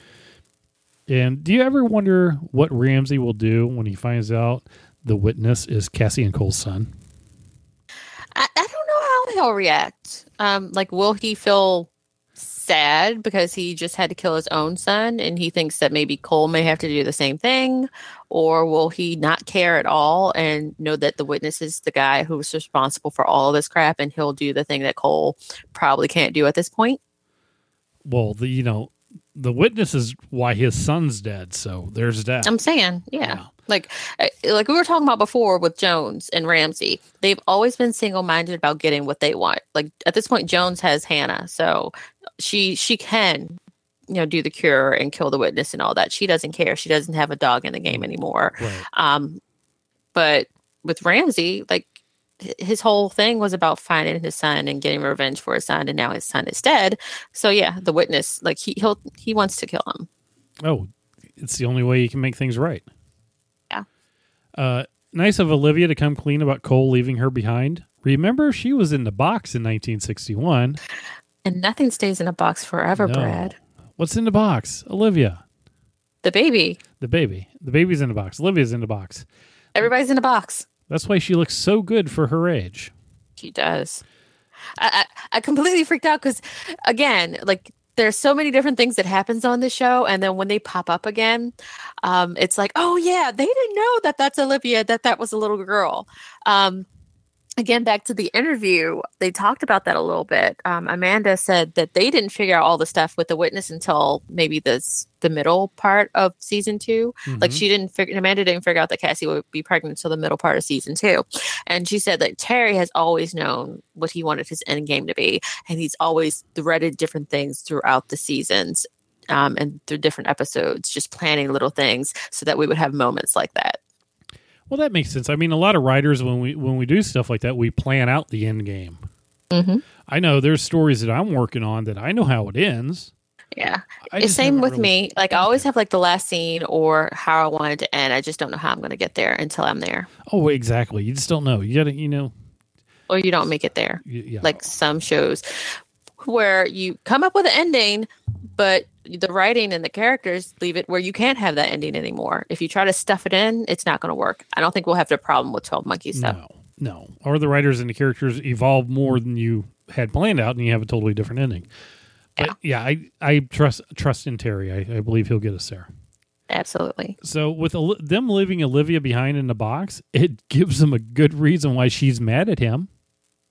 And do you ever wonder what Ramsey will do when he finds out the witness is Cassie and Cole's son? I, I don't know how he'll react. Um, like, will he feel sad because he just had to kill his own son and he thinks that maybe Cole may have to do the same thing? Or will he not care at all and know that the witness is the guy who's responsible for all of this crap and he'll do the thing that Cole probably can't do at this point? Well, the you know, the witness is why his son's dead. So there's that. I'm saying, yeah. Yeah. Like, like we were talking about before with Jones and Ramsey, they've always been single-minded about getting what they want. Like at this point, Jones has Hannah, so she she can, you know, do the cure and kill the witness and all that. She doesn't care. She doesn't have a dog in the game anymore. Right. Um, but with Ramsey, like his whole thing was about finding his son and getting revenge for his son, and now his son is dead. So yeah, the witness, like he he'll he wants to kill him. Oh, it's the only way you can make things right. Yeah. Uh, nice of Olivia to come clean about Cole leaving her behind. Remember, she was in the box in 1961. And nothing stays in a box forever, No. Brad. What's in the box? Olivia, The baby. the baby. The baby's in the box. Olivia's in the box. Everybody's in a box. That's why she looks so good for her age. She does. I, I, I completely freaked out because, again, like there's so many different things that happens on the show, and then when they pop up again, um, it's like, oh yeah, they didn't know that that's Olivia, that that was a little girl. Um, again, back to the interview, they talked about that a little bit. Um, Amanda said that they didn't figure out all the stuff with the witness until maybe this the middle part of season 2 Like Mhm. she didn't figure Amanda didn't figure out that Cassie would be pregnant until the middle part of season two. And she said that Terry has always known what he wanted his end game to be. And he's always threaded different things throughout the seasons um, and through different episodes, just planning little things so that we would have moments like that. Well, that makes sense. I mean, a lot of writers when we when we do stuff like that, we plan out the end game. Mm-hmm. I know there's stories that I'm working on that I know how it ends. Yeah. It's same with really- me. Like I always have like the last scene or how I wanted to end. I just don't know how I'm going to get there until I'm there. Oh, exactly. You just don't know. You gotta, you know, Or you don't make it there. yeah. like some shows where you come up with an ending but the writing and the characters leave it where you can't have that ending anymore if you try to stuff it in it's not going to work i don't think we'll have the problem with 12 monkeys though No, no. Or the writers and the characters evolve more than you had planned out, and you have a totally different ending. But yeah, I, I trust trust in Terry. I, I believe he'll get us there. absolutely So with them leaving Olivia behind in the box, it gives them a good reason why she's mad at him,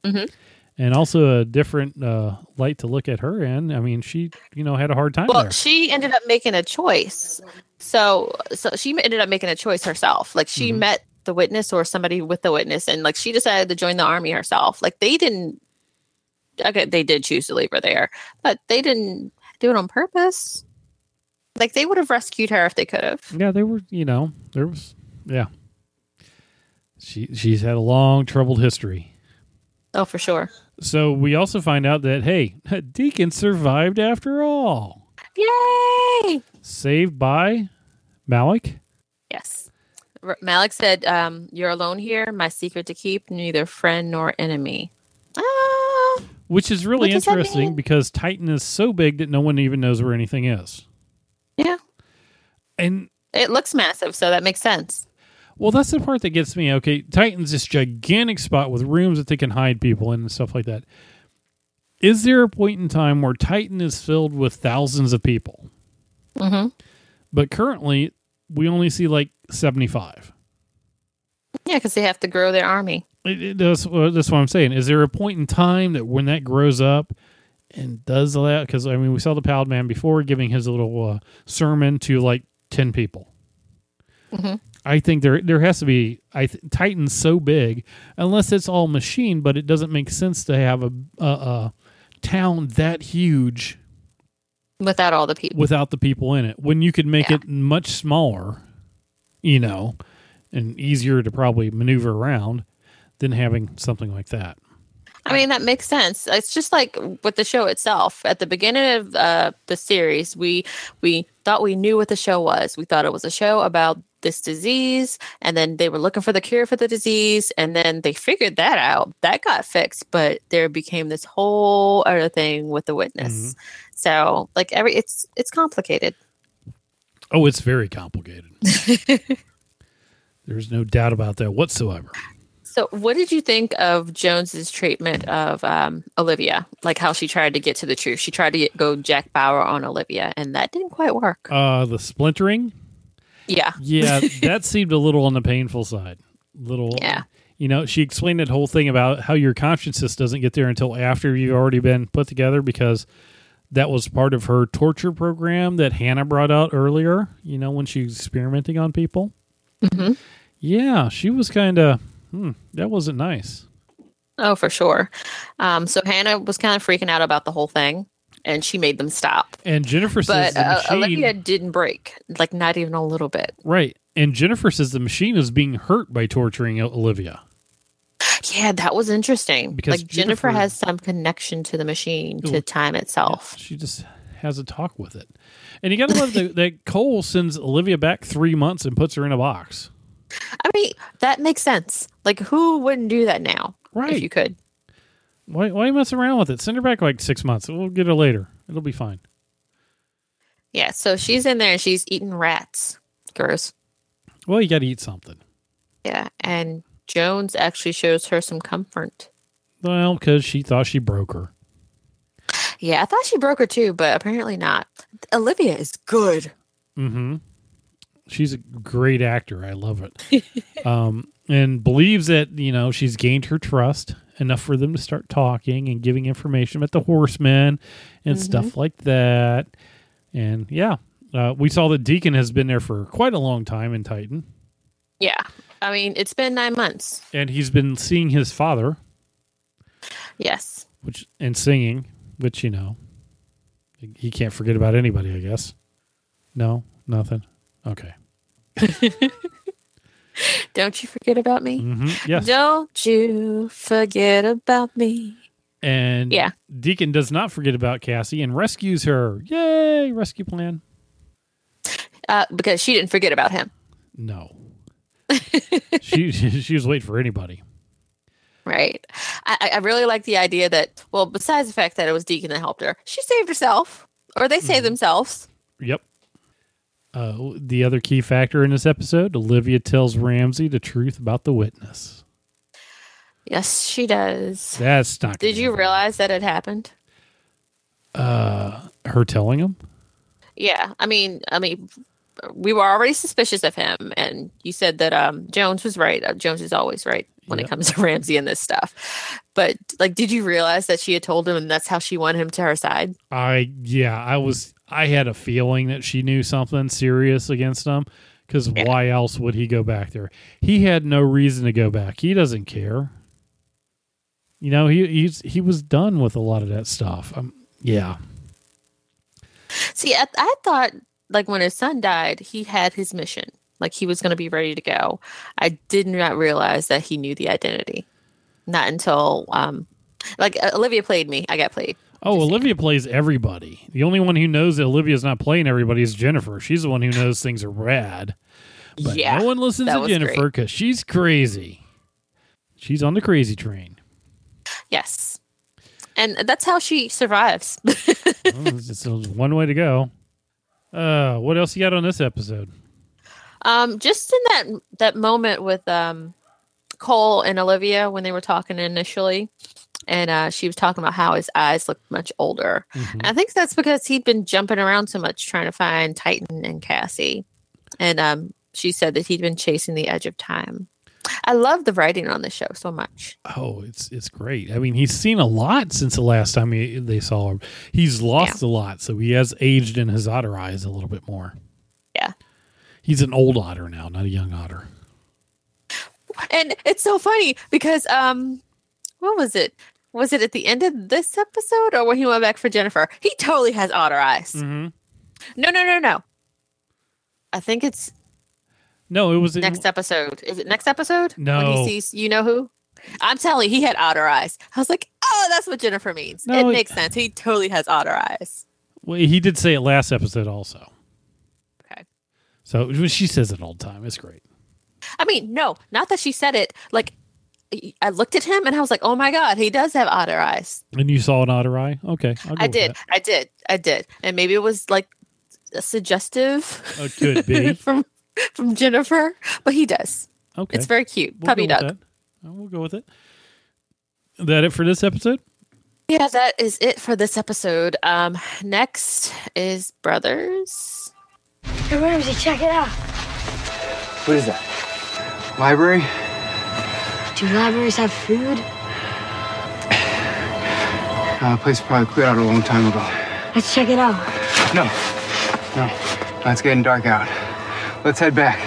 Mhm. And also a different uh, light to look at her in. I mean, she you know had a hard time well there. she ended up making a choice so so she ended up making a choice herself like she Mhm. met the witness or somebody with the witness and like she decided to join the army herself like they didn't okay they did choose to leave her there but they didn't do it on purpose like they would have rescued her if they could have Yeah, they were. You know, there was. Yeah. She she's had a long troubled history. Oh, for sure. So we also find out that hey, [LAUGHS] Deacon survived after all. Yay! Saved by Malik. Yes. R- Malik said, um, "You're alone here. My secret to keep. Neither friend nor enemy." Ah, Which is really What interesting because Titan is so big that no one even knows where anything is. yeah. And It looks massive, so that makes sense. Well, that's the part that gets me. Okay, Titan's this gigantic spot with rooms that they can hide people in and stuff like that. Is there a point in time where Titan is filled with thousands of people? hmm But currently, we only see like 75. Yeah, because they have to grow their army. It, it does. Well, that's what I'm saying. Is there a point in time that when that grows up and does that? Because I mean, we saw the Pallid Man before giving his little uh, sermon to like ten people. Mhm. I think there there has to be. I th- Titan's so big, unless it's all machine, but it doesn't make sense to have a a, a town that huge Without all the people. without the people in it. When you could make Yeah. it much smaller, you know, and easier to probably maneuver around than having something like that. I mean, that makes sense. It's just like with the show itself. At the beginning of uh, the series, we we thought we knew what the show was. We thought it was a show about this disease, and then they were looking for the cure for the disease, and then they figured that out. That got fixed, but there became this whole other thing with the witness. Mm-hmm. So, like every, it's it's complicated. Oh, it's very complicated. [LAUGHS] There's no doubt about that whatsoever. So, what did you think of Jones's treatment of um, Olivia? Like how she tried to get to the truth. She tried to get, go Jack Bauer on Olivia, and that didn't quite work. Uh, the splintering, Yeah. yeah, [LAUGHS] that seemed a little on the painful side. Little, Yeah. You know, she explained that whole thing about how your consciousness doesn't get there until after you've already been put together because that was part of her torture program that Hannah brought out earlier. You know, when she was experimenting on people. Mhm. Yeah, she was kind of. Hmm, that wasn't nice. Oh, for sure. Um, so Hannah was kind of freaking out about the whole thing, and she made them stop. And Jennifer says But the uh, machine, Olivia didn't break, like not even a little bit. right? And Jennifer says the machine is being hurt by torturing Olivia. Yeah, that was interesting. Because like Jennifer, Jennifer- has some connection to the machine, to time itself. She just has a talk with it. And you got to love that, that Cole sends Olivia back three months and puts her in a box. I mean, that makes sense. Like, who wouldn't do that now? Right. If you could. Why, why mess around with it? Send her back like six months. We'll get her later. It'll be fine. Yeah, so she's in there and she's eating rats. Gross. Well, you got to eat something. Yeah, and Jones actually shows her some comfort. Well, because she thought she broke her. Yeah, I thought she broke her too, but apparently not. Olivia is good. Mm-hmm. She's a great actor. I love it. [LAUGHS] um, and believes that you know she's gained her trust enough for them to start talking and giving information about the horsemen and stuff like that. And yeah, uh, we saw that Deacon has been there for quite a long time in Titan, Yeah. I mean, it's been nine months. and he's been seeing his father, Yes. which and singing, which you know he can't forget about anybody. I guess. No, nothing. Okay. [LAUGHS] Don't you forget about me. hmm Yes. Don't you forget about me. And Yeah. Deacon does not forget about Cassie and rescues her. Yay, rescue plan. Uh, because she didn't forget about him. No. [LAUGHS] she she was waiting for anybody. Right. I, I- I really like the idea that, well, besides the fact that it was Deacon that helped her, she saved herself. Or they saved themselves. Yep. Uh, the other key factor in this episode, Olivia tells Ramsey the truth about the witness. Yes, she does. That's not. Did you happen. realize that it happened? Uh, her telling him? Yeah. I mean, I mean, we were already suspicious of him, and you said that um, Jones was right. Uh, Jones is always right when Yeah. it comes to [LAUGHS] Ramsey and this stuff. But like, did you realize that she had told him, and that's how she won him to her side? I yeah, I was. I had a feeling that she knew something serious against him. Because Yeah. why else would he go back there? He had no reason to go back. He doesn't care. You know, he he's he was done with a lot of that stuff. Um, yeah, See, I, I thought like when his son died, he had his mission. like he was going to be ready to go. I did not realize that he knew the identity. Not until um, like Olivia played me. I got played. Oh, Olivia plays everybody. The only one who knows that Olivia's not playing everybody is Jennifer. She's the one who knows things are rad. But yeah, no one listens to Jennifer because she's crazy. She's on the crazy train. Yes, and that's how she survives. [LAUGHS] Well, it's just one way to go. Uh, what else you got on this episode? Um, just in that that moment with um Cole and Olivia when they were talking initially, and uh, she was talking about how his eyes looked much older. Mhm. I think that's because he'd been jumping around so much trying to find Titan and Cassie, and um, she said that he'd been chasing the edge of time. I love the writing on the show so much. Oh, it's it's great. I mean, he's seen a lot since the last time he, they saw him. He's lost a lot, so he has aged in his otter eyes a little bit more. Yeah. He's an old otter now, not a young otter. And it's so funny because um, what was it? Was it at the end of this episode or when he went back for Jennifer? He totally has otter eyes. Mm-hmm. No, no, no, no. I think it's No, it was in- next episode. Is it next episode? When No. he sees you know who? I'm telling you, he had otter eyes. I was like, oh, that's what Jennifer means. No, it it- makes sense. He totally has otter eyes. Well, he did say it last episode also. Okay. So she says it all the time. It's great. I mean, no, not that she said it. Like, I looked at him and I was like, oh my God, he does have otter eyes. And you saw an otter eye? Okay. I'll go I did. that. I did. I did. And maybe it was like suggestive Oh, It could be. [LAUGHS] from from Jennifer, but he does. Okay. It's very cute. We'll Puppy go with dog. Uh, We'll go with it. That it for this episode? Yeah, that is it for this episode. Um, next is Brothers. Hey, Ramsey, check it out. What is that? Library? Do libraries have food? Uh, the place probably cleared out a long time ago. Let's check it out. No. No. No, It's getting dark out. Let's head back.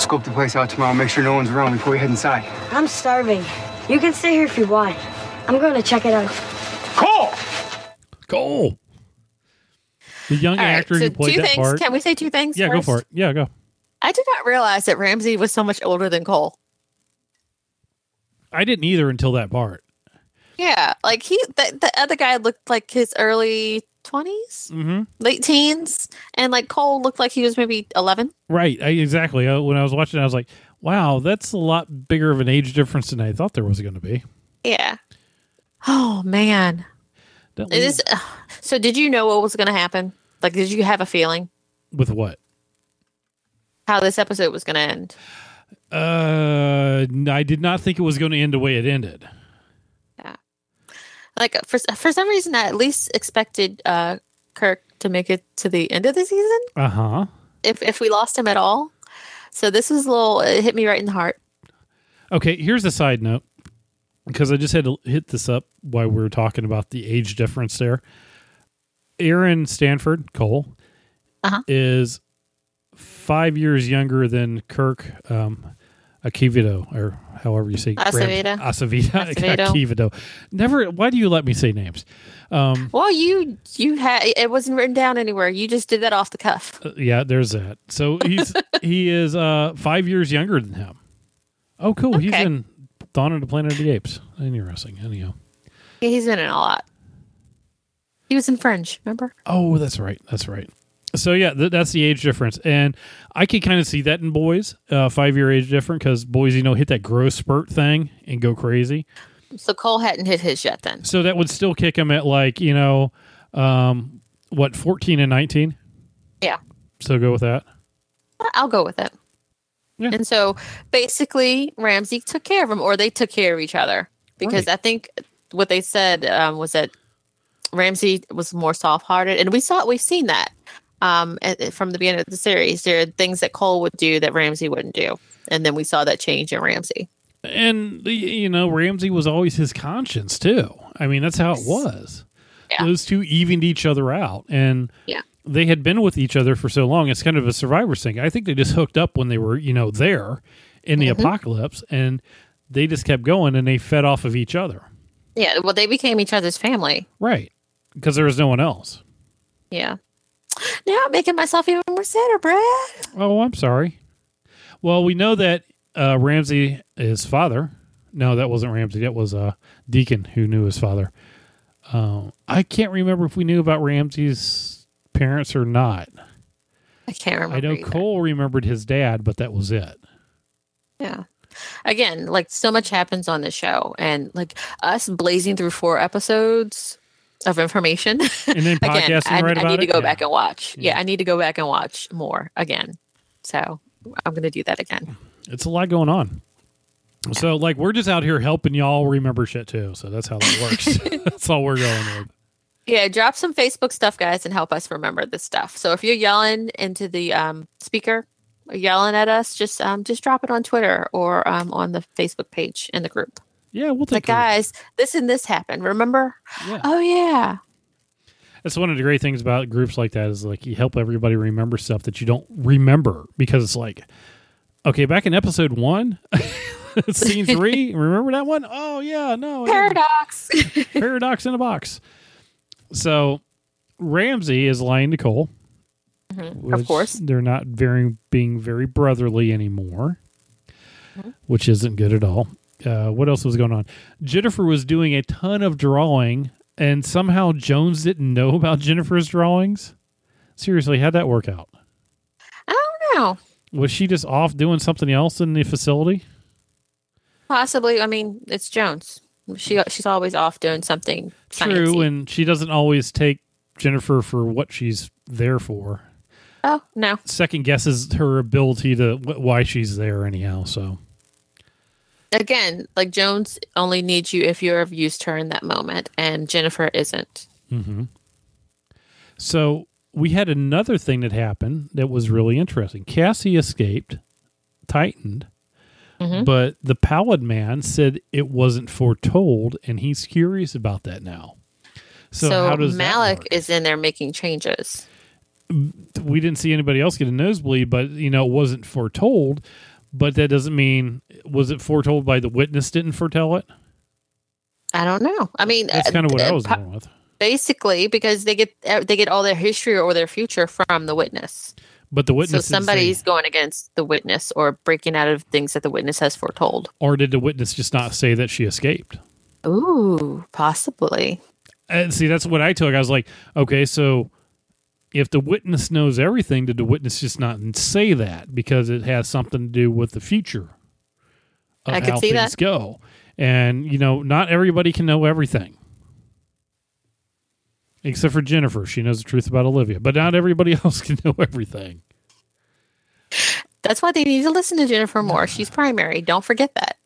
Scope the place out tomorrow. Make sure no one's around before we head inside. I'm starving. You can stay here if you want. I'm going to check it out. Cole! Cole. The young All right, actor so who played two that things. part. Can we say two things? yeah, go for it. Yeah, go. I did not realize that Ramsey was so much older than Cole. I didn't either until that part. Yeah, like he, the, the other guy looked like his early twenties, Mm-hmm. late teens, and like Cole looked like he was maybe eleven. Right. I, exactly. Uh, when I was watching, it, I was like, "Wow, that's a lot bigger of an age difference than I thought there was going to be." Yeah. Oh man, Don't it. So, did you know what was going to happen? Like, did you have a feeling with what? how this episode was going to end? Uh, I did not think it was going to end the way it ended. Yeah, like for for some reason, I at least expected uh, Kirk to make it to the end of the season. Uh huh. If if we lost him at all, so this was a little. It hit me right in the heart. Okay, here's a side note because I just had to hit this up while we were talking about the age difference there. Aaron Stanford Cole Uh-huh. is five years younger than Kirk um, Akivido, or however you say Acevedo. Acevedo. [LAUGHS] Acevedo. Akivido. Never. Why do you let me say names? Um, Well, you you had it wasn't written down anywhere. You just did that off the cuff. Uh, yeah, there's that. So he's [LAUGHS] he is uh five years younger than him. Oh, cool. He's Okay. in Dawn of the Planet of the Apes. Interesting. Anyhow. Yeah, He's been in a lot. He was in Fringe, remember? Oh, that's right. That's right. So yeah, th- that's the age difference, and I can kind of see that in boys, uh, five year age difference, because boys, you know, hit that growth spurt thing and go crazy. So Cole hadn't hit his yet then. So that would still kick him at like you know, um, what fourteen and nineteen. Yeah. So go with that. I'll go with it. Yeah. And so basically, Ramsey took care of him, or they took care of each other. Because Right. I think what they said um, was that Ramsey was more soft hearted. And we saw, we've seen that um, from the beginning of the series. There are things that Cole would do that Ramsey wouldn't do. And then we saw that change in Ramsey. And you know, Ramsey was always his conscience too. I mean, that's how it was. Yeah. Those two evened each other out, and Yeah. they had been with each other for so long. It's kind of a survivor thing. I think they just hooked up when they were, you know, there in the Mm-hmm. apocalypse, and they just kept going and they fed off of each other, Yeah. Well, they became each other's family. right? Because there was no one else. Yeah. Now I'm making myself even more sadder, Brad. Oh, I'm sorry. Well, we know that uh, Ramsey, his father. No, that wasn't Ramsey. That was uh, Deacon who knew his father. Uh, I can't remember if we knew about Ramsey's parents or not. I can't remember. I know either. Cole remembered his dad, but that was it. Yeah. Again, like so much happens on the show, and like us blazing through four episodes of information. And then [LAUGHS] again, podcasting I, right I need to it? go Yeah. back and watch. Yeah. Yeah. I need to go back and watch more again. So I'm going to do that again. It's a lot going on. So, like, we're just out here helping y'all remember shit too. So that's how that works. [LAUGHS] [LAUGHS] that's all we're going with. Yeah, drop some Facebook stuff, guys, and help us remember this stuff. So if you're yelling into the um, speaker, yelling at us, just um, just drop it on Twitter or um, on the Facebook page in the group. Yeah, we'll Like, take care. guys, this and this happened. Remember? Yeah. Oh yeah. That's one of the great things about groups like that is like you help everybody remember stuff that you don't remember because it's like, okay, back in episode one, [LAUGHS] scene three, [LAUGHS] remember that one? Oh yeah, no, Paradox. [LAUGHS] paradox in a box. So Ramsey is lying to Cole. Mm-hmm. of course. they're not very being very brotherly anymore, Mm-hmm. which isn't good at all. Uh, what else was going on? Jennifer was doing a ton of drawing, and somehow Jones didn't know [LAUGHS] about Jennifer's drawings. Seriously, how'd that work out? I don't know. Was she just off doing something else in the facility? Possibly. I mean, it's Jones. She she's always off doing something. True, sciencey. and she doesn't always take Jennifer for what she's there for. oh no. Second guesses her ability to why she's there anyhow. So Again, like Jones only needs you if you're have used her in that moment, and Jennifer isn't. So we had another thing that happened that was really interesting. Cassie escaped, Titan, Mm-hmm. but the pallid man said it wasn't foretold, and he's curious about that now. So, So, how does Malik is in there making changes. we didn't see anybody else get a nosebleed, but you know, it wasn't foretold. But that doesn't mean was it foretold by the witness didn't foretell it? I don't know. I mean, That's uh, kind of what I uh, was po- going with. basically because they get uh, they get all their history or their future from the witness. But the So witness say- somebody's going against the witness or breaking out of things that the witness has foretold. or did the witness just not say that she escaped? Ooh, possibly. And see, that's what I took. I was like, okay, so if the witness knows everything, did the witness just not say that because it has something to do with the future of I how see things that. go? And you know, not everybody can know everything, except for Jennifer. She knows the truth about Olivia, but not everybody [LAUGHS] else can know everything. That's why they need to listen to Jennifer more. She's primary. Don't forget that.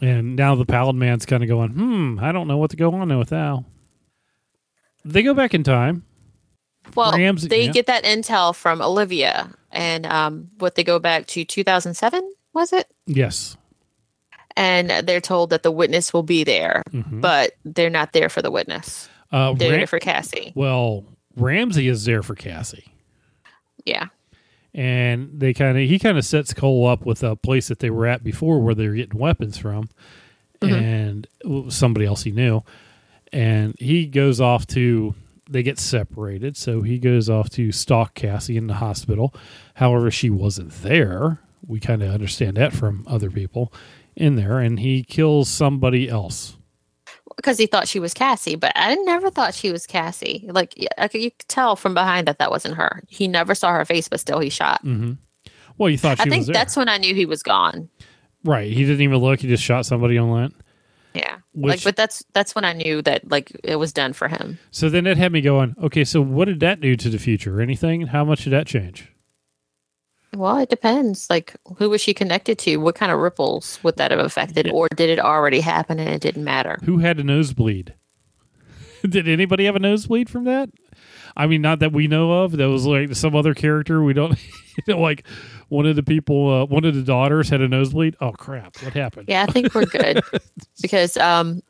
And now the pallid man's kind of going, hmm, I don't know what to go on with now. They go back in time. Well, Ramsey- they yeah. get that intel from Olivia, and um, what they go back to 2007 was it? Yes. And they're told that the witness will be there, Mhm. but they're not there for the witness. Uh, They're Ram- there for Cassie. well, Ramsey is there for Cassie. Yeah. and they kind of he kind of sets Cole up with a place that they were at before where they were getting weapons from, and it was somebody else he knew, and he goes off to they get separated, so he goes off to stalk Cassie in the hospital. However, she wasn't there. We kind of understand that from other people in there, and he kills somebody else. because he thought she was Cassie, but I never thought she was Cassie. Like y- I could, you could tell from behind that that wasn't her. He never saw her face, but still he shot. hmm Well, you thought she I think that's when I knew he was gone. right? He didn't even look; he just shot somebody on that. Which- like, but that's that's when I knew that like it was done for him. So then it had me going, okay, so what did that do to the future? Anything? How much did that change? Well, it depends. Like, who was she connected to? What kind of ripples would that have affected, Yeah. or did it already happen and it didn't matter? Who had a nosebleed? [LAUGHS] did anybody have a nosebleed from that? I mean, not that we know of. That was like some other character. We don't [LAUGHS] you know, like one of the people, uh, one of the daughters had a nosebleed. Oh crap! What happened? Yeah, I think we're good [LAUGHS] because um,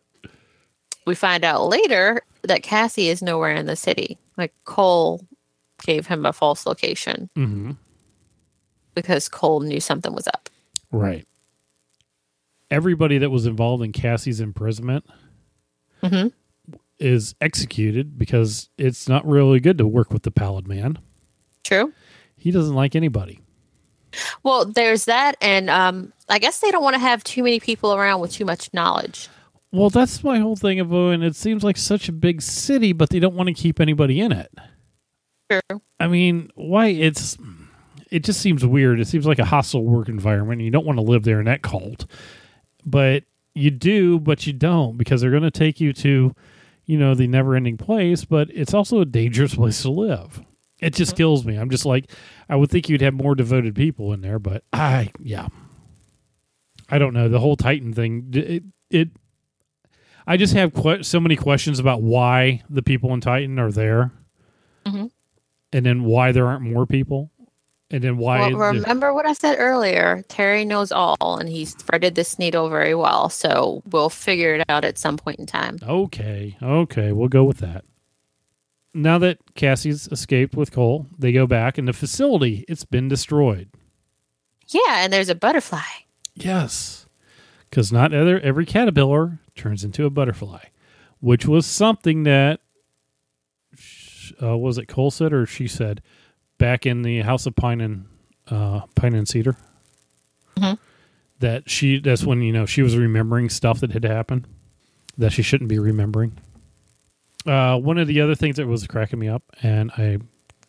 we find out later that Cassie is nowhere in the city. Like Cole gave him a false location hmm because Cole knew something was up. Right. Everybody that was involved in Cassie's imprisonment Mhm. Is executed because it's not really good to work with the pallid man. True. He doesn't like anybody. Well, there's that, and um, I guess they don't want to have too many people around with too much knowledge. Well, that's my whole thing of Owen. It seems like such a big city, but they don't want to keep anybody in it. True. I mean, why? It's it just seems weird. It seems like a hostile work environment. You don't want to live there in that cult, but you do, but you don't because they're going to take you to, you know, the never-ending place. But it's also a dangerous place to live. It just kills me. I'm just like, I would think you'd have more devoted people in there, but I, yeah, I don't know. The whole Titan thing, it, it I just have que- so many questions about why the people in Titan are there, Mhm. and then why there aren't more people, and then why. Well, the- remember what I said earlier? Terry knows all, and he's threaded this needle very well. So we'll figure it out at some point in time. Okay, okay, we'll go with that. Now that Cassie's escaped with Cole, they go back, and the facility it's been destroyed. Yeah, and there's a butterfly. Yes, because not other every caterpillar turns into a butterfly, which was something that uh, was it Cole said or she said back in the House of Pine and uh, Pine and Cedar. Mhm. That she that's when you know she was remembering stuff that had happened that she shouldn't be remembering. Uh, one of the other things that was cracking me up, and I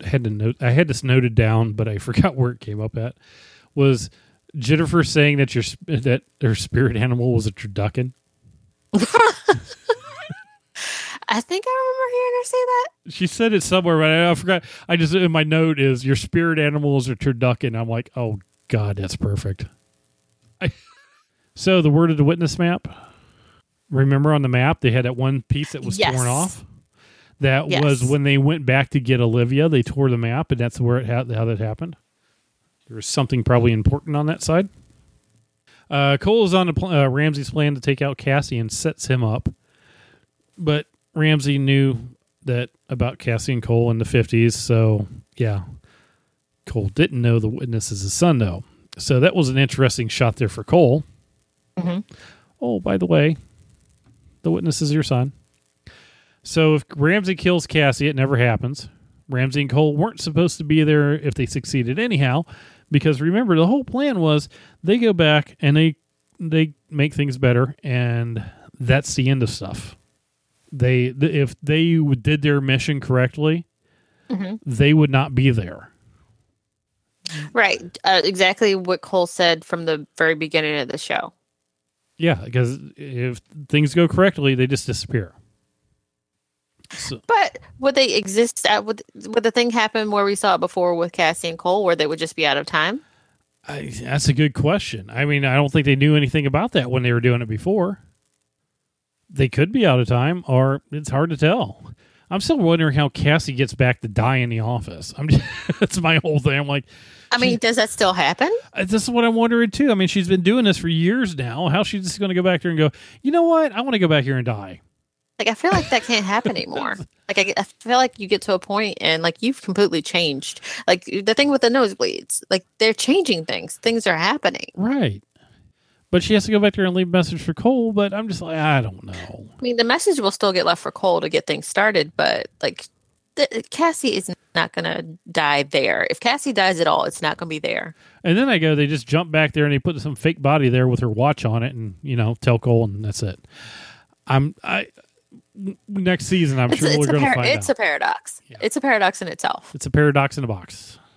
had to note, I had this noted down, but I [LAUGHS] forgot where it came up at, was Jennifer saying that your that her spirit animal was a turducken. [LAUGHS] I think I remember hearing her say that. She said it somewhere, but I, I forgot. I just in my note is your spirit animals are turducken. I'm like, oh god, that's perfect. I, [LAUGHS] so the word of the witness map. Remember on the map they had that one piece that was Yes. torn off. That Yes. was when they went back to get Olivia. They tore the map, and that's where it had how that happened. There was something probably important on that side. Uh, Cole is on pl- uh, Ramsey's plan to take out Cassie and sets him up, but Ramsey knew that about Cassie and Cole in the fifties. So yeah, Cole didn't know the witness is his son though. So that was an interesting shot there for Cole. Mhm. Oh, by the way, the witness is your son. So if Ramsey kills Cassie, it never happens. Ramsey and Cole weren't supposed to be there if they succeeded anyhow, because remember the whole plan was they go back and they they make things better, and that's the end of stuff. They if they did their mission correctly, Mhm. they would not be there. Right. Uh, exactly what Cole said from the very beginning of the show. Yeah, because if things go correctly, they just disappear. So, But would they exist? At, would, would the thing happen where we saw it before with Cassie and Cole, where they would just be out of time? I, that's a good question. I mean, I don't think they knew anything about that when they were doing it before. They could be out of time, or it's hard to tell. I'm still wondering how Cassie gets back to die in the office. I'm just, [LAUGHS] that's my whole thing. I'm like, I mean, does that still happen? uh, this is what I'm wondering too. I mean, she's been doing this for years now. How's she just going to go back there and go? You know what? I want to go back here and die. Like, I feel like that can't happen anymore. [LAUGHS] Like, I, I feel like you get to a point and like you've completely changed. Like the thing with the nosebleeds, like they're changing things. Things are happening. Right. But she has to go back there and leave a message for Cole. But I'm just like, I don't know. I mean, the message will still get left for Cole to get things started, but like the, Cassie is not going to die there. If Cassie dies at all, it's not going to be there. And then I go, they just jump back there and they put some fake body there with her watch on it, and you know, tell Cole, and that's it. I'm I next season. I'm It's, sure it's, we're going to par- find it's out. a paradox. Yeah. It's a paradox in itself. it's a paradox in a box. [LAUGHS]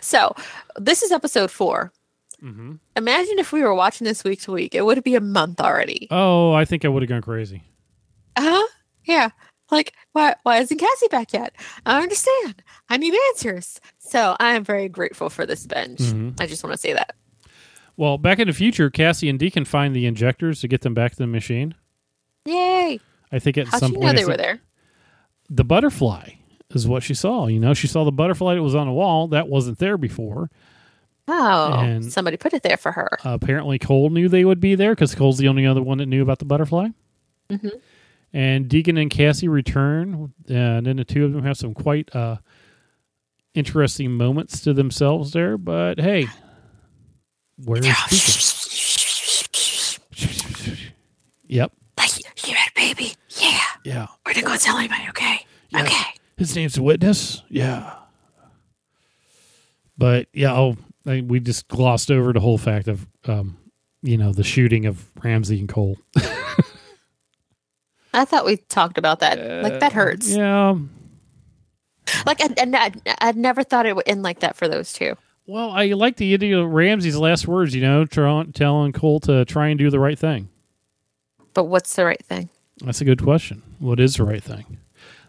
So, this is episode 4 hmm Imagine if we were watching this week to week. It would be a month already. Oh, I think I would have gone crazy. Uh huh. Yeah. Like, why, why isn't Cassie back yet? I understand. I need answers. So, I am very grateful for this binge. Mhm. I just want to say that. Well, back in the future, Cassie and Deacon find the injectors to get them back to the machine. Yay. I think at How'd some you point know they were there? the butterfly is what she saw. You know, she saw the butterfly that was on the wall that wasn't there before. Oh, And- somebody put it there for her. Apparently, Cole knew they would be there because Cole's the only other one that knew about the butterfly. Mhm. And Deacon and Cassie return, and then the two of them have some quite uh, interesting moments to themselves there. But hey, where is Deacon? Yep, Like, you had a baby. Yeah. yeah, We're not going to tell anybody, okay? Yeah. Okay. His name's the witness. Yeah. But yeah, oh, I, we just glossed over the whole fact of, um, you know, the shooting of Ramsey and Cole. [LAUGHS] I thought we talked about that. like that hurts. Yeah. Like I, and I, I never thought it would end like that for those two. Well, I like the idea of Ramsey's last words. You know, try, telling Cole to try and do the right thing. But what's the right thing? That's a good question. What is the right thing?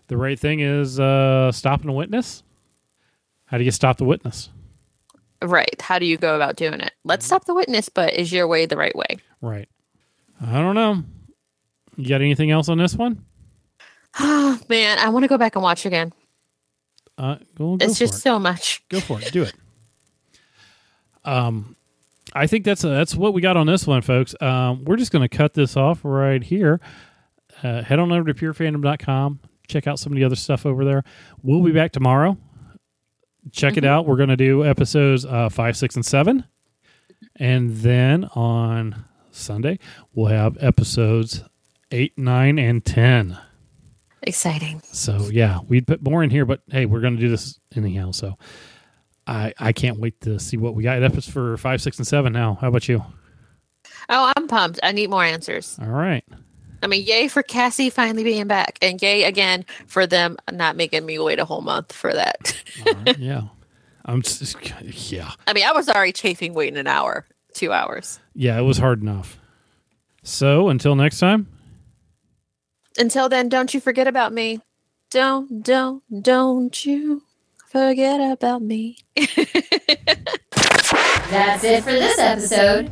The right thing is uh, stopping a witness. How do you stop the witness? Right. How do you go about doing it? Let's stop the witness, but is your way the right way? Right. I don't know. You got anything else on this one? Oh [SIGHS] man, I want to go back and watch again. Uh, go, go it's just it. so much. Go for it. Do it. Um, I think that's uh that's what we got on this one, folks. Um, we're just going to cut this off right here. Uh, head on over to purefandom.com. Check out some of the other stuff over there. We'll be back tomorrow. Check it out. We're going to do episodes uh, five, six, and seven, and then on Sunday we'll have episodes eight, nine, and ten. Exciting. So yeah, we'd put more in here, but hey, we're going to do this anyhow. So I I can't wait to see what we got. That was for five, six, and seven. Now, how about you? Oh, I'm pumped. I need more answers. All right. I mean, yay for Cassie finally being back, and yay again for them not making me wait a whole month for that. All right. [LAUGHS] yeah. I'm just, yeah I mean, I was already chafing waiting an hour, two hours. yeah. It was hard enough. So until next time, Until then, don't you forget about me. Don't, don't, don't you forget about me. [LAUGHS] That's it for this episode.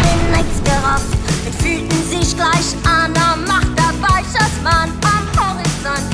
Hals gerafft und fühlten sich gleich an am Macht dabei schoss am Horizont.